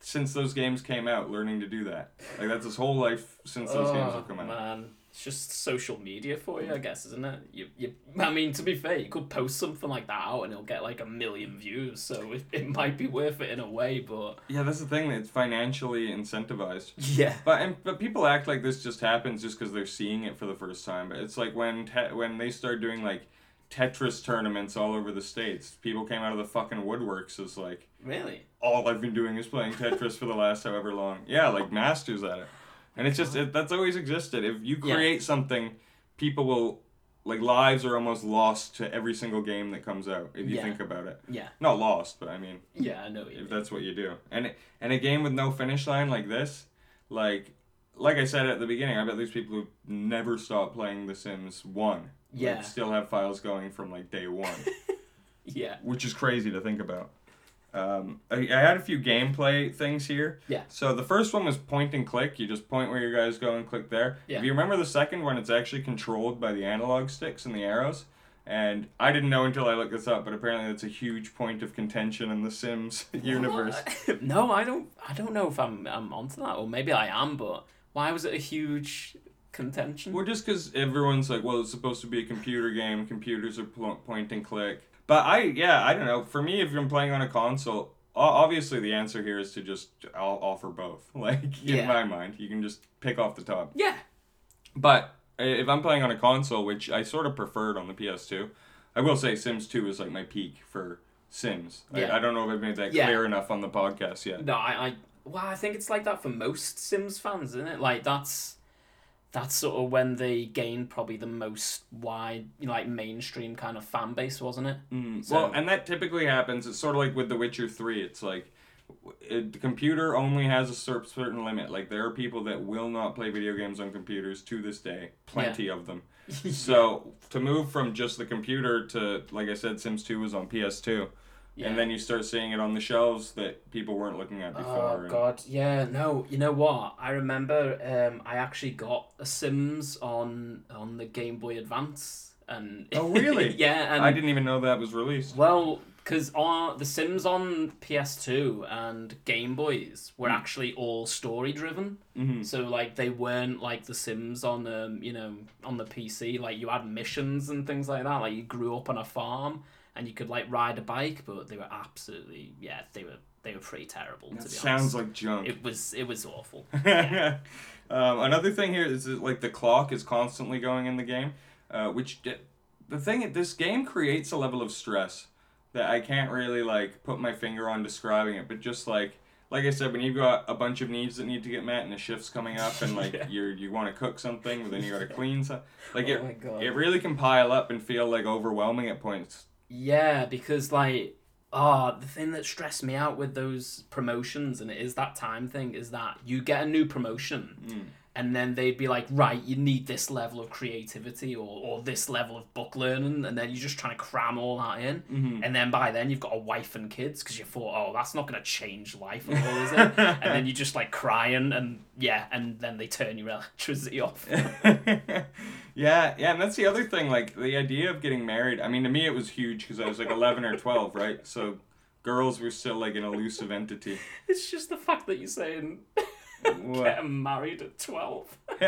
since those games came out learning to do that. Like that's his whole life since those games have come out. Oh, Man, it's just social media for you, I guess, isn't it? You, you. I mean, to be fair, you could post something like that out and it'll get like a million views, so it, it might be worth it in a way. But Yeah, that's the thing. It's financially incentivized. yeah, But and but people act like this just happens just because they're seeing it for the first time. But it's like when te- when they start doing like Tetris tournaments all over the states, people came out of the fucking woodworks as like really. all I've been doing is playing Tetris for the last however long. Yeah, like masters at it, and it's just it, that's always existed. If you Yeah. create something, people will like lives are almost lost to every single game that comes out. If you Yeah. think about it, Yeah, not lost, but I mean yeah, I know. If mean. that's what you do. And and a game with no finish line like this, like like I said at the beginning, I bet there's people who never stop playing The Sims One. Yeah. still have files going from like day one, Yeah, which is crazy to think about. Um, I, I had a few gameplay things here. Yeah. So the first one was point and click. You just point where your guys go and click there. Yeah. If you remember the second one, it's actually controlled by the analog sticks and the arrows. And I didn't know until I looked this up, but apparently that's a huge point of contention in the Sims universe. no, I don't. I don't know if I'm I'm onto that, or maybe I am. But why was it a huge contention? Well, just because everyone's like, well, it's supposed to be a computer game. Computers are pl- point and click. But I, yeah, I don't know. For me, if you're playing on a console, obviously the answer here is to just I'll offer both. Like in Yeah. my mind, you can just pick off the top. Yeah, But if I'm playing on a console, which I sort of preferred on the PS2, I will say Sims 2 is like my peak for Sims. Yeah. I, I don't know if I've made that Yeah. clear enough on the podcast yet. No, I, I well, I think it's like that for most Sims fans, isn't it? Like that's that's sort of when they gained probably the most wide, you know, like mainstream kind of fan base, wasn't it? Mm, So- well, and that typically happens. It's sort of like with The Witcher 3. It's like it, the computer only has a certain limit. Like there are people that will not play video games on computers to this day. Plenty of them. So to move from just the computer to, like I said, Sims 2 was on PS2. Yeah. And then you start seeing it on the shelves that people weren't looking at before. Oh god, yeah, no, you know what? I remember um, I actually got a Sims on on the Game Boy Advance, and Oh, really? yeah, and I didn't even know that was released. Well, because on the Sims on PS2 and Game Boys were actually all story driven. hmm So like they weren't like the Sims on um you know on the PC. Like you had missions and things like that. Like you grew up on a farm and you could like ride a bike, but they were absolutely yeah they were they were pretty terrible to That be sounds honest. like junk. It was it was awful. um, another thing here is that, like the clock is constantly going in the game, uh, which the thing this game creates a level of stress that I can't really like put my finger on describing it, but just like like I said, when you've got a bunch of needs that need to get met and a shift's coming up and like Yeah. you're you want to cook something, but then you got to clean something, like it oh my god. it really can pile up and feel like overwhelming at points. Yeah, because like ah, the thing that stressed me out with those promotions and it is that time thing is that you get a new promotion Mm. And then they'd be like, right, you need this level of creativity or, or this level of book learning, and then you're just trying to cram all that in. Mhm. And then by then you've got a wife and kids because you thought, oh, that's not going to change life at all, is it? and then you're just like crying and yeah, and then they turn your electricity off. yeah, yeah, and that's the other thing. Like the idea of getting married. I mean, to me, it was huge because I was like eleven or twelve, right? So girls were still like an elusive entity. it's just the fact that you're saying Getting married at 12.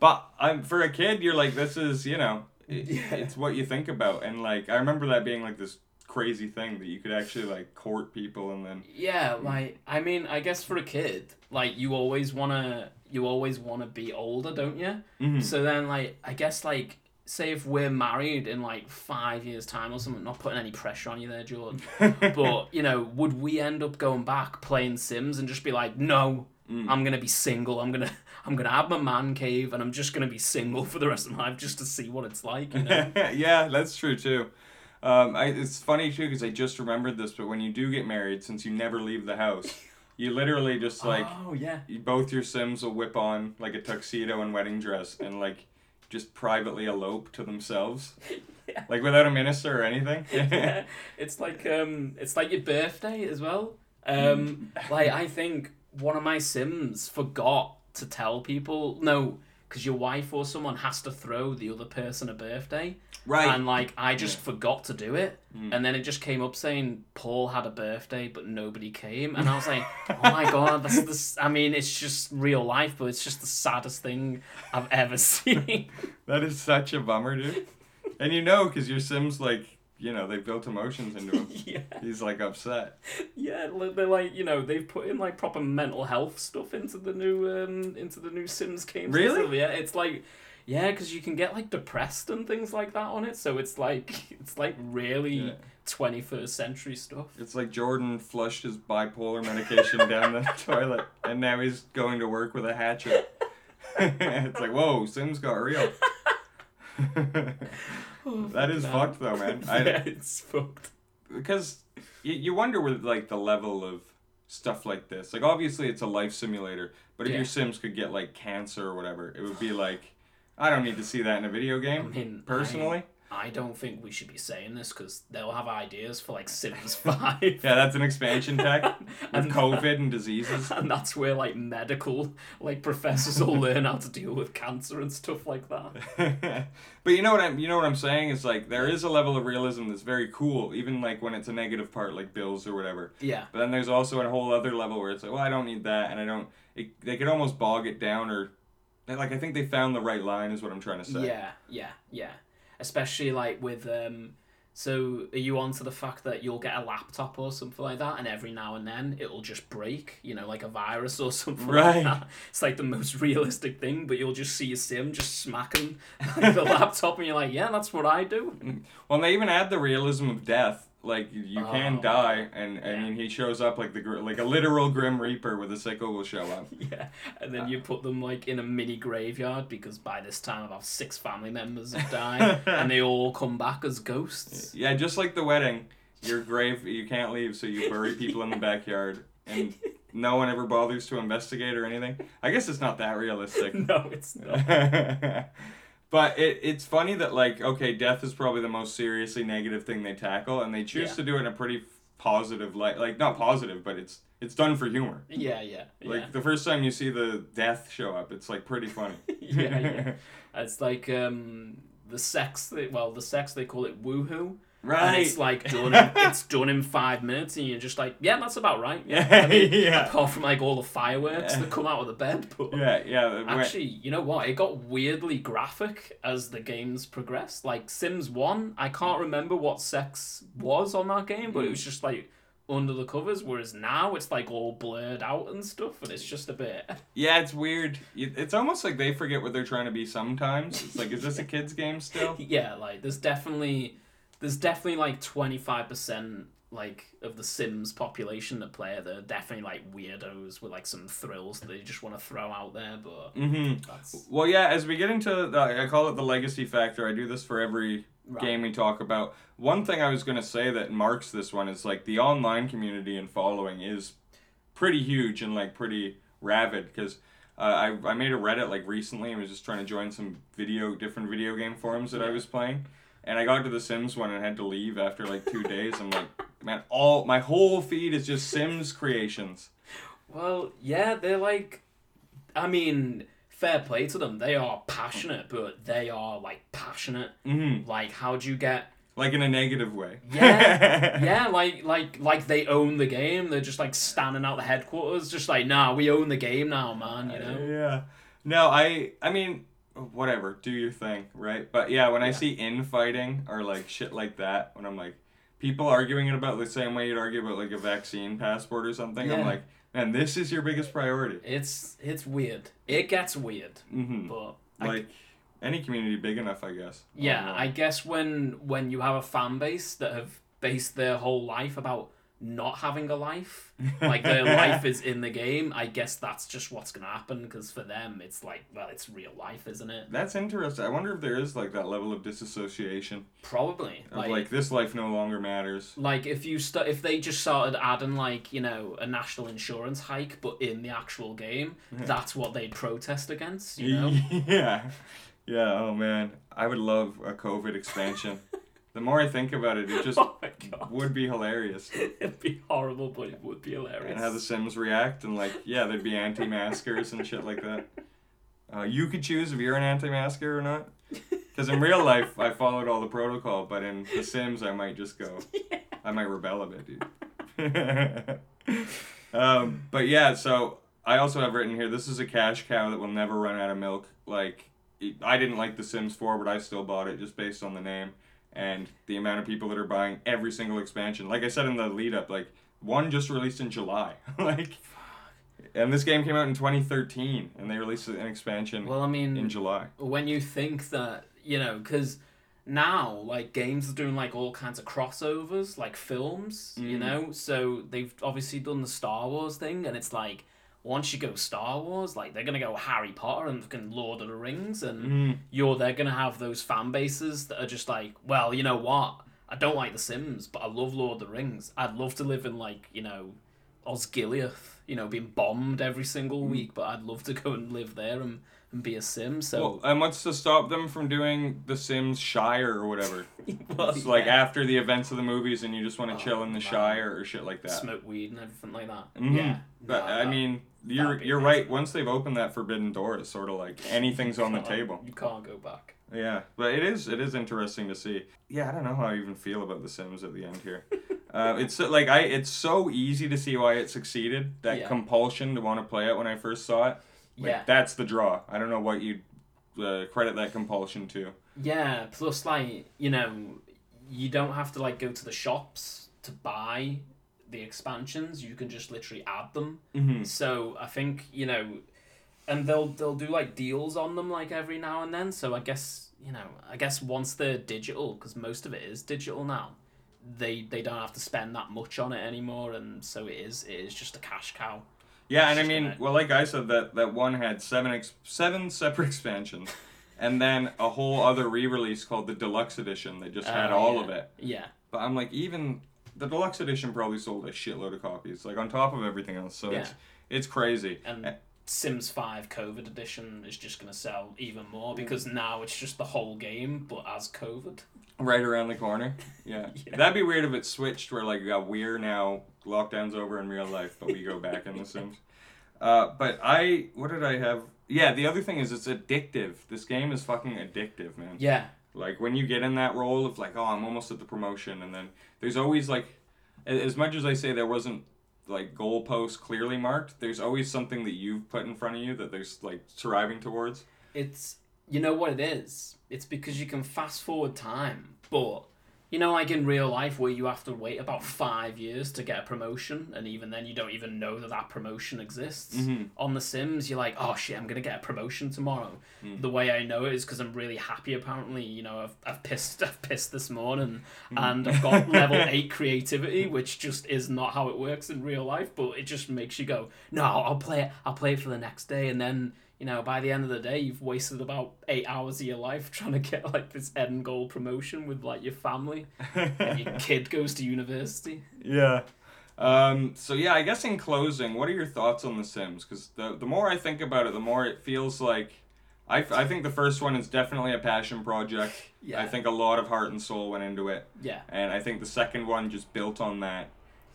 but I'm for a kid, you're like, this is you know, it, Yeah. it's what you think about, and like I remember that being like this crazy thing that you could actually like court people and then Yeah, like I mean, I guess for a kid, like you always wanna you always wanna be older, don't you? Mhm. So then, like I guess like say if we're married in like five years time or something, not putting any pressure on you there, Jordan. but you know, would we end up going back playing Sims and just be like, no, Mm. I'm gonna be single. I'm gonna I'm gonna have my man cave and I'm just gonna be single for the rest of my life just to see what it's like. You know? yeah, that's true too. Um, I, it's funny too because I just remembered this, but when you do get married, since you never leave the house, you literally just like oh yeah. you- both your Sims will whip on like a tuxedo and wedding dress and like just privately elope to themselves, Yeah. like without a minister or anything. yeah, it's like um, it's like your birthday as well. Um, like I think one of my Sims forgot to tell people no, because your wife or someone has to throw the other person a birthday, right. and like I just forgot to do it, Mm. and then it just came up saying Paul had a birthday, but nobody came, and I was like, oh my god, that's this. I mean, it's just real life, but it's just the saddest thing I've ever seen. That is such a bummer, dude. And you know, because your Sims like you know they built emotions into him. yeah. He's like upset. Yeah, they're like you know they've put in like proper mental health stuff into the new um into the new Sims games. Really? stuff. Yeah, it's like yeah, because you can get like depressed and things like that on it. So it's like it's like really Yeah. twenty first century stuff. It's like Jordan flushed his bipolar medication down the toilet, and now he's going to work with a hatchet. it's like, whoa, Sims got real. Oh, that is fucked though, man. I, yeah, it's fucked. because you, you wonder with like the level of stuff like this. Like obviously it's a life simulator, but if Yeah. your Sims could get like cancer or whatever, it would be like I don't need to see that in a video I game. mean, Personally, I don't think we should be saying this because they'll have ideas for like Sims Five. yeah, that's an expansion pack with And- COVID and diseases. and that's where like medical like professors will learn how to deal with cancer and stuff like that. but you know what I'm you know what I'm saying is like there is a level of realism that's very cool, even like when it's a negative part like bills or whatever. Yeah, But then there's also a whole other level where it's like, well, I don't need that, and I don't. It, they could almost bog it down, or like I think they found the right line, is what I'm trying to say. yeah, yeah, yeah. Especially like with um. So are you onto the fact that you'll get a laptop or something like that, and every now and then it'll just break, you know, like a virus or something Right. like that. It's like the most realistic thing, but you'll just see a sim just smacking the laptop, and you're like, yeah, that's what I do. Well, they even add the realism of death. Like you- you can Oh, die, and I yeah. mean he shows up like the like a literal grim reaper with a sickle will show up. Yeah, and then uh, you put them like in a mini graveyard because by this time about six family members have died, and they all come back as ghosts. Yeah, just like the wedding, your grave you can't leave, so you bury people in the backyard, and no one ever bothers to investigate or anything. I guess it's not that realistic. No, it's not. But it, it's funny that like okay death is probably the most seriously negative thing they tackle and they choose Yeah. to do it in a pretty positive light like not positive but it's it's done for humor Yeah, yeah, yeah. like the first time you see the death show up it's like pretty funny yeah, yeah. It's like um the sex. They, well, the sex they call it woohoo, right and it's like done. In, it's done in five minutes, and you're just like, yeah, that's about right. Yeah. I mean, yeah apart from like all the fireworks Yeah. that come out of the bed, but yeah yeah Actually, you know what? It got weirdly graphic as the games progressed. Like Sims 1, I can't remember what sex was on that game, but it was mm. just like under the covers, whereas now it's like all blurred out and stuff, and it's just a bit. yeah it's weird it's almost like they forget what they're trying to be sometimes it's like is this a kids game still yeah, like there's definitely there's definitely like 25% like of the Sims population that play it. They're definitely like weirdos with like some thrills that they just want to throw out there, but mm-hmm that's Well, yeah, as we get into the, I call it the legacy factor. I do this for every Right. game we talk about. One thing I was going to say that marks this one is like the online community and following is pretty huge and like pretty rabid because uh, I, I made a Reddit like recently and was just trying to join some video, different video game forums that I was playing. And I got to the Sims one and had to leave after like two days. I'm like, man, all my whole feed is just Sims creations. Well, yeah, they're like, I mean, fair play to them. They are passionate, but they are like passionate. hmm Like, how do you get? Like in a negative way. Yeah, yeah, like like like they own the game. They're just like standing out the headquarters, just like, nah, we own the game now, man. You know? Yeah. No, I I mean whatever, do your thing, right? But yeah, when I see infighting or like shit like that, when I'm like people arguing it about the same way you'd argue about like a vaccine passport or something, I'm like, man, this is your biggest priority. It's it's weird. It gets weird, hmm but I, Like any community big enough, I guess. yeah, don't. I guess when when you have a fan base that have based their whole life about not having a life. Like their life is in the game. I guess that's just what's gonna happen because for them it's like, well, it's real life, isn't it? That's interesting. I wonder if there is like that level of disassociation Probably. of like, this life no longer matters. Like if you st- if they just started adding like you know a national insurance hike, but in the actual game, that's what they'd protest against. You know, yeah, yeah. Oh man, I would love a COVID expansion. The more I think about it, it just oh would be hilarious. it'd be horrible, but it would be hilarious. And how the Sims react, and like, yeah, there'd be anti-maskers and shit like that. Uh, you could choose if you're an anti-masker or not. Because in real life, I followed all the protocol, but in The Sims, I might just go. I might rebel a bit, dude. um, but yeah, so I also have written here. This is a cash cow that will never run out of milk. Like, I didn't like The Sims 4, but I still bought it just based on the name and the amount of people that are buying every single expansion. Like I said in the lead up, like one just released in July. like, and this game came out in 2013, and they released an expansion well, I mean, in July. when you think that you know because now like games are doing like all kinds of crossovers like films you Mm. know so they've obviously done the star wars thing and it's like once you go star wars like they're gonna go harry potter and fucking lord of the rings and Mm. you're they're gonna have those fan bases that are just like well you know what i don't like the sims but i love lord of the rings i'd love to live in like you know osgiliath you know being bombed every single Mm. week but i'd love to go and live there and, and be a sim so Well, and what's to stop them from doing The Sims Shire or whatever? Well, It's like after the events of the movies, and you just want to Oh, chill in the man. Shire or shit like that. smoke weed and everything like that. Mhm. Yeah, But No, I that- mean, you're you're right. Once they've opened that forbidden door, it's sort of like anything's on the table. You can't go back. Yeah, but it is it is interesting to see. Yeah, I don't know how I even feel about The Sims at the end here. uh, it's so- like I it's so easy to see why it succeeded. That Yeah. compulsion to want to play it when I first saw it. Like, Yeah. that's the draw. I don't know what you uh, credit that compulsion to. Yeah. Plus, like you know, you don't have to like go to the shops to buy the expansions. You can just literally add them. Mm-hmm. So I think you know, and they'll they'll do like deals on them like every now and then. So I guess you know, I guess once they're digital, because most of it is digital now, they they don't have to spend that much on it anymore, and so it is it is just a cash cow. Yeah, and I mean, well, like I said, that that one had seven ex- seven separate expansions, and then a whole other re-release called the deluxe edition that just had Oh, all yeah. of it. Yeah. But I'm like, even the deluxe edition probably sold a shitload of copies, like on top of everything else. So it's it's crazy. and. Sims 5 COVID edition is just going to sell even more because now it's just the whole game, but as COVID. Right around the corner. Yeah. Yeah. That'd be weird if it switched where like uh, we're now lockdown's over in real life, but we go back in The Sims. Uh, but I what did I have? Yeah, the other thing is it's addictive. This game is fucking addictive, man. Yeah, Like when you get in that role of like, oh, I'm almost at the promotion, and then there's always like, as much as I say there wasn't like goalposts clearly marked, there's always something that you've put in front of you that there's like striving towards. it's. You know what it is? It's because you can fast forward time, but. You know, like in real life, where you have to wait about five years to get a promotion, and even then, you don't even know that that promotion exists. Mhm. On The Sims, you're like, oh shit, I'm gonna get a promotion tomorrow. Mm. The way I know it is because I'm really happy. Apparently, you know, I've, I've pissed, I've pissed this morning, Mm. and I've got level eight creativity, which just is not how it works in real life. But it just makes you go, no, I'll play it. I'll play it for the next day, and then you know, by the end of the day, you've wasted about eight hours of your life trying to get like this end goal promotion with like your family, and your kid goes to university. Yeah. Um, so yeah, I guess in closing, what are your thoughts on The Sims? Because the the more I think about it, the more it feels like. I, I think the first one is definitely a passion project. Yeah. I think a lot of heart and soul went into it. Yeah, And I think the second one just built on that.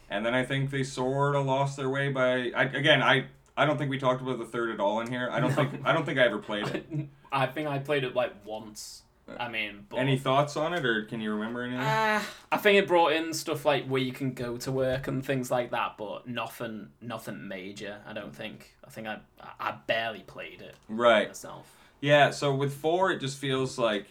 And then I think they sort of lost their way by. I, again, I I don't think we talked about the third at all in here. I don't No. think I don't think I ever played it. I think I played it like once. I mean, but Any thoughts on it, or can you remember anything? Uh, I think it brought in stuff like where you can go to work and things like that, but nothing, nothing major. I don't think. I think I, I barely played it right. myself. Yeah, so with four, it just feels like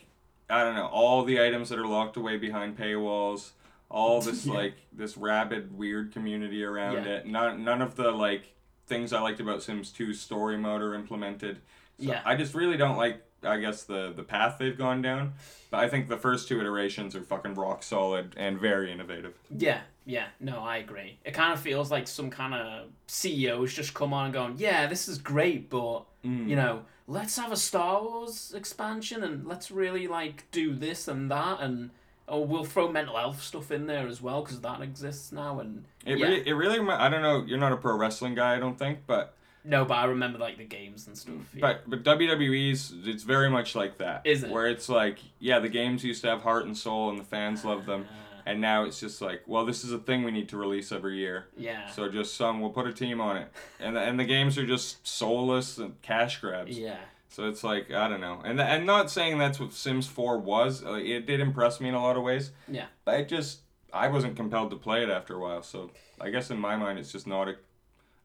I don't know all the items that are locked away behind paywalls, all this Yeah. like this rabid weird community around Yeah. it. None none of the like things I liked about Sims 2 story mode are implemented. So Yeah. I just really don't like I guess the the path they've gone down. But I think the first two iterations are fucking rock solid and very innovative. Yeah, yeah, no, I agree. It kind of feels like some kind of CEOs just come on and going, yeah, this is great, but Mm. you know, let's have a Star Wars expansion and let's really like do this and that and oh, we'll throw mental health stuff in there as well because that exists now and It yeah. really, it really. I don't know. You're not a pro wrestling guy, I don't think, but no, but I remember like the games and stuff. Yeah. but but WWE's it's very much like that. Is it? Where it's like, yeah, the games used to have heart and soul, and the fans loved them, Uh, and now it's just like, well, this is a thing we need to release every year. yeah. So just some, we'll put a team on it, and the, and the games are just soulless and cash grabs. yeah. So it's like I don't know, and and not saying that's what Sims Four was. Like, it did impress me in a lot of ways. Yeah. But it just I wasn't compelled to play it after a while. So I guess in my mind, it's just not a,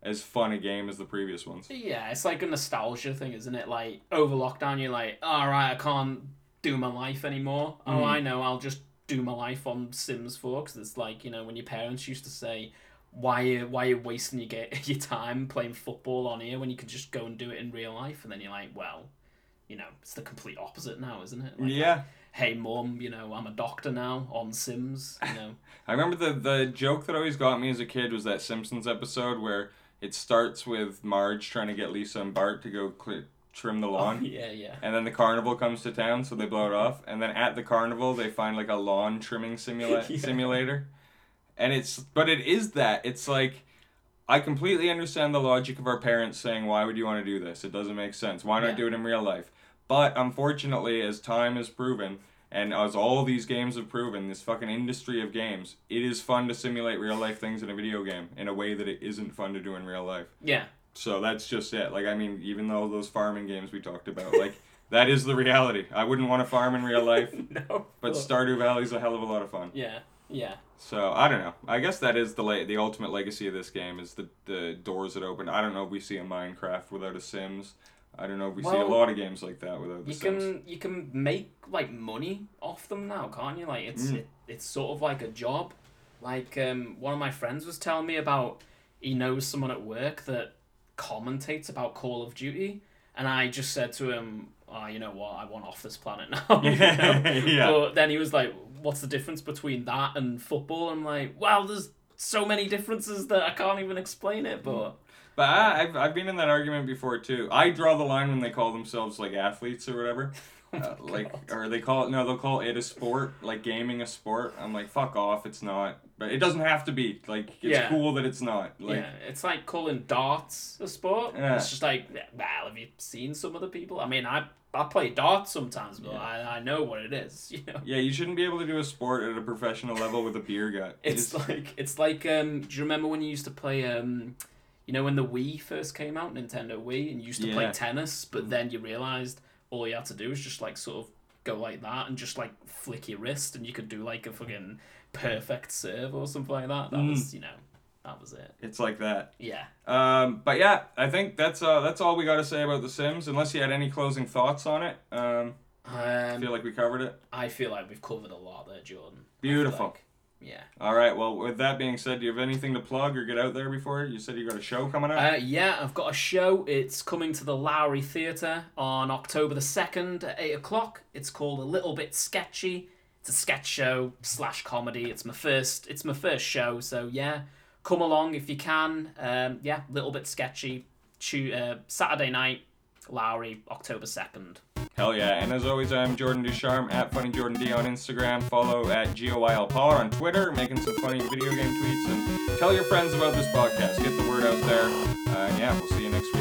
as fun a game as the previous ones. Yeah, it's like a nostalgia thing, isn't it? Like over lockdown, you're like, all right, I can't do my life anymore. Oh, Mm. I know, I'll just do my life on Sims 4 because it's like you know when your parents used to say, why you why you wasting your get your time playing football on here when you could just go and do it in real life? And then you're like, well, you know, it's the complete opposite now, isn't it? Like, yeah, Hey, mum, you know, I'm a doctor now on Sims. You know. I remember the the joke that always got me as a kid was that Simpsons episode where it starts with Marge trying to get Lisa and Bart to go cl- trim the oh, lawn. Oh, yeah, yeah. And then the carnival comes to town, so they blow it off. And then at the carnival, they find like a lawn trimming simula- Yeah. simulator. And it's, but it is that. It's like, I completely understand the logic of our parents saying, why would you want to do this? It doesn't make sense. Why not Yeah. do it in real life? But unfortunately, as time has proven, and as all these games have proven, this fucking industry of games, it is fun to simulate real life things in a video game in a way that it isn't fun to do in real life. Yeah. So that's just it. Like I mean, even though those farming games we talked about, like that is the reality. I wouldn't want to farm in real life, no. but Stardew Valley's a hell of a lot of fun. Yeah. Yeah. So I don't know. I guess that is the la- the ultimate legacy of this game is the the doors that open. I don't know if we see a Minecraft without a Sims. I don't know if we see a lot of games like that without the You Sims. can you can make like money off them now, can't you? Like it's Mm. it, it's sort of like a job. Like um, one of my friends was telling me about he knows someone at work that commentates about Call of Duty, and I just said to him, "Oh, you know what? I want off this planet now." Yeah. But then he was like, "What's the difference between that and football?" I'm like, "Well, there's so many differences that I can't even explain it." But But I, I've I've been in that argument before too. I draw the line when they call themselves like athletes or whatever. oh Uh, like God. or they call it no they'll call it a sport like gaming a sport i'm like fuck off it's not but it doesn't have to be like it's Yeah. cool that it's not like yeah, it's like calling darts a sport. Yeah. It's just like, well, have you seen some of the people? I mean, I I play darts sometimes, but Yeah. I, I know what it is. You know, yeah you shouldn't be able to do a sport at a professional level with a beer gut it's like it's like um. Do you remember when you used to play um? You know when the Wii first came out, Nintendo Wii, and you used to play tennis, but then you realized all you had to do was just like sort of go like that and just like flick your wrist, and you could do like a fucking perfect serve or something like that. That Mm. was you know, that was it. it's like that Yeah. um but yeah i think that's uh that's all we got to say about the sims unless you had any closing thoughts on it um i Um, feel like we covered it I feel like we've covered a lot there, Jordan. Beautiful. like- yeah. all right well with that being said do you have anything to plug or get out there before you said you got a show coming up Uh, yeah, I've got a show. It's coming to the Lowry Theatre on October the 2nd at 8 o'clock. It's called A Little Bit Sketchy. It's a sketch show slash comedy. It's my first it's my first show, so yeah. Come along if you can. Um, yeah, Little Bit Sketchy. Tu- uh, Saturday night, Lowry, October 2nd. Hell yeah. And as always, I'm Jordan Ducharme at Funny Jordan D on Instagram. Follow at GOYL Pod on Twitter, making some funny video game tweets. And tell your friends about this podcast. Get the word out there. Uh, yeah, we'll see you next week.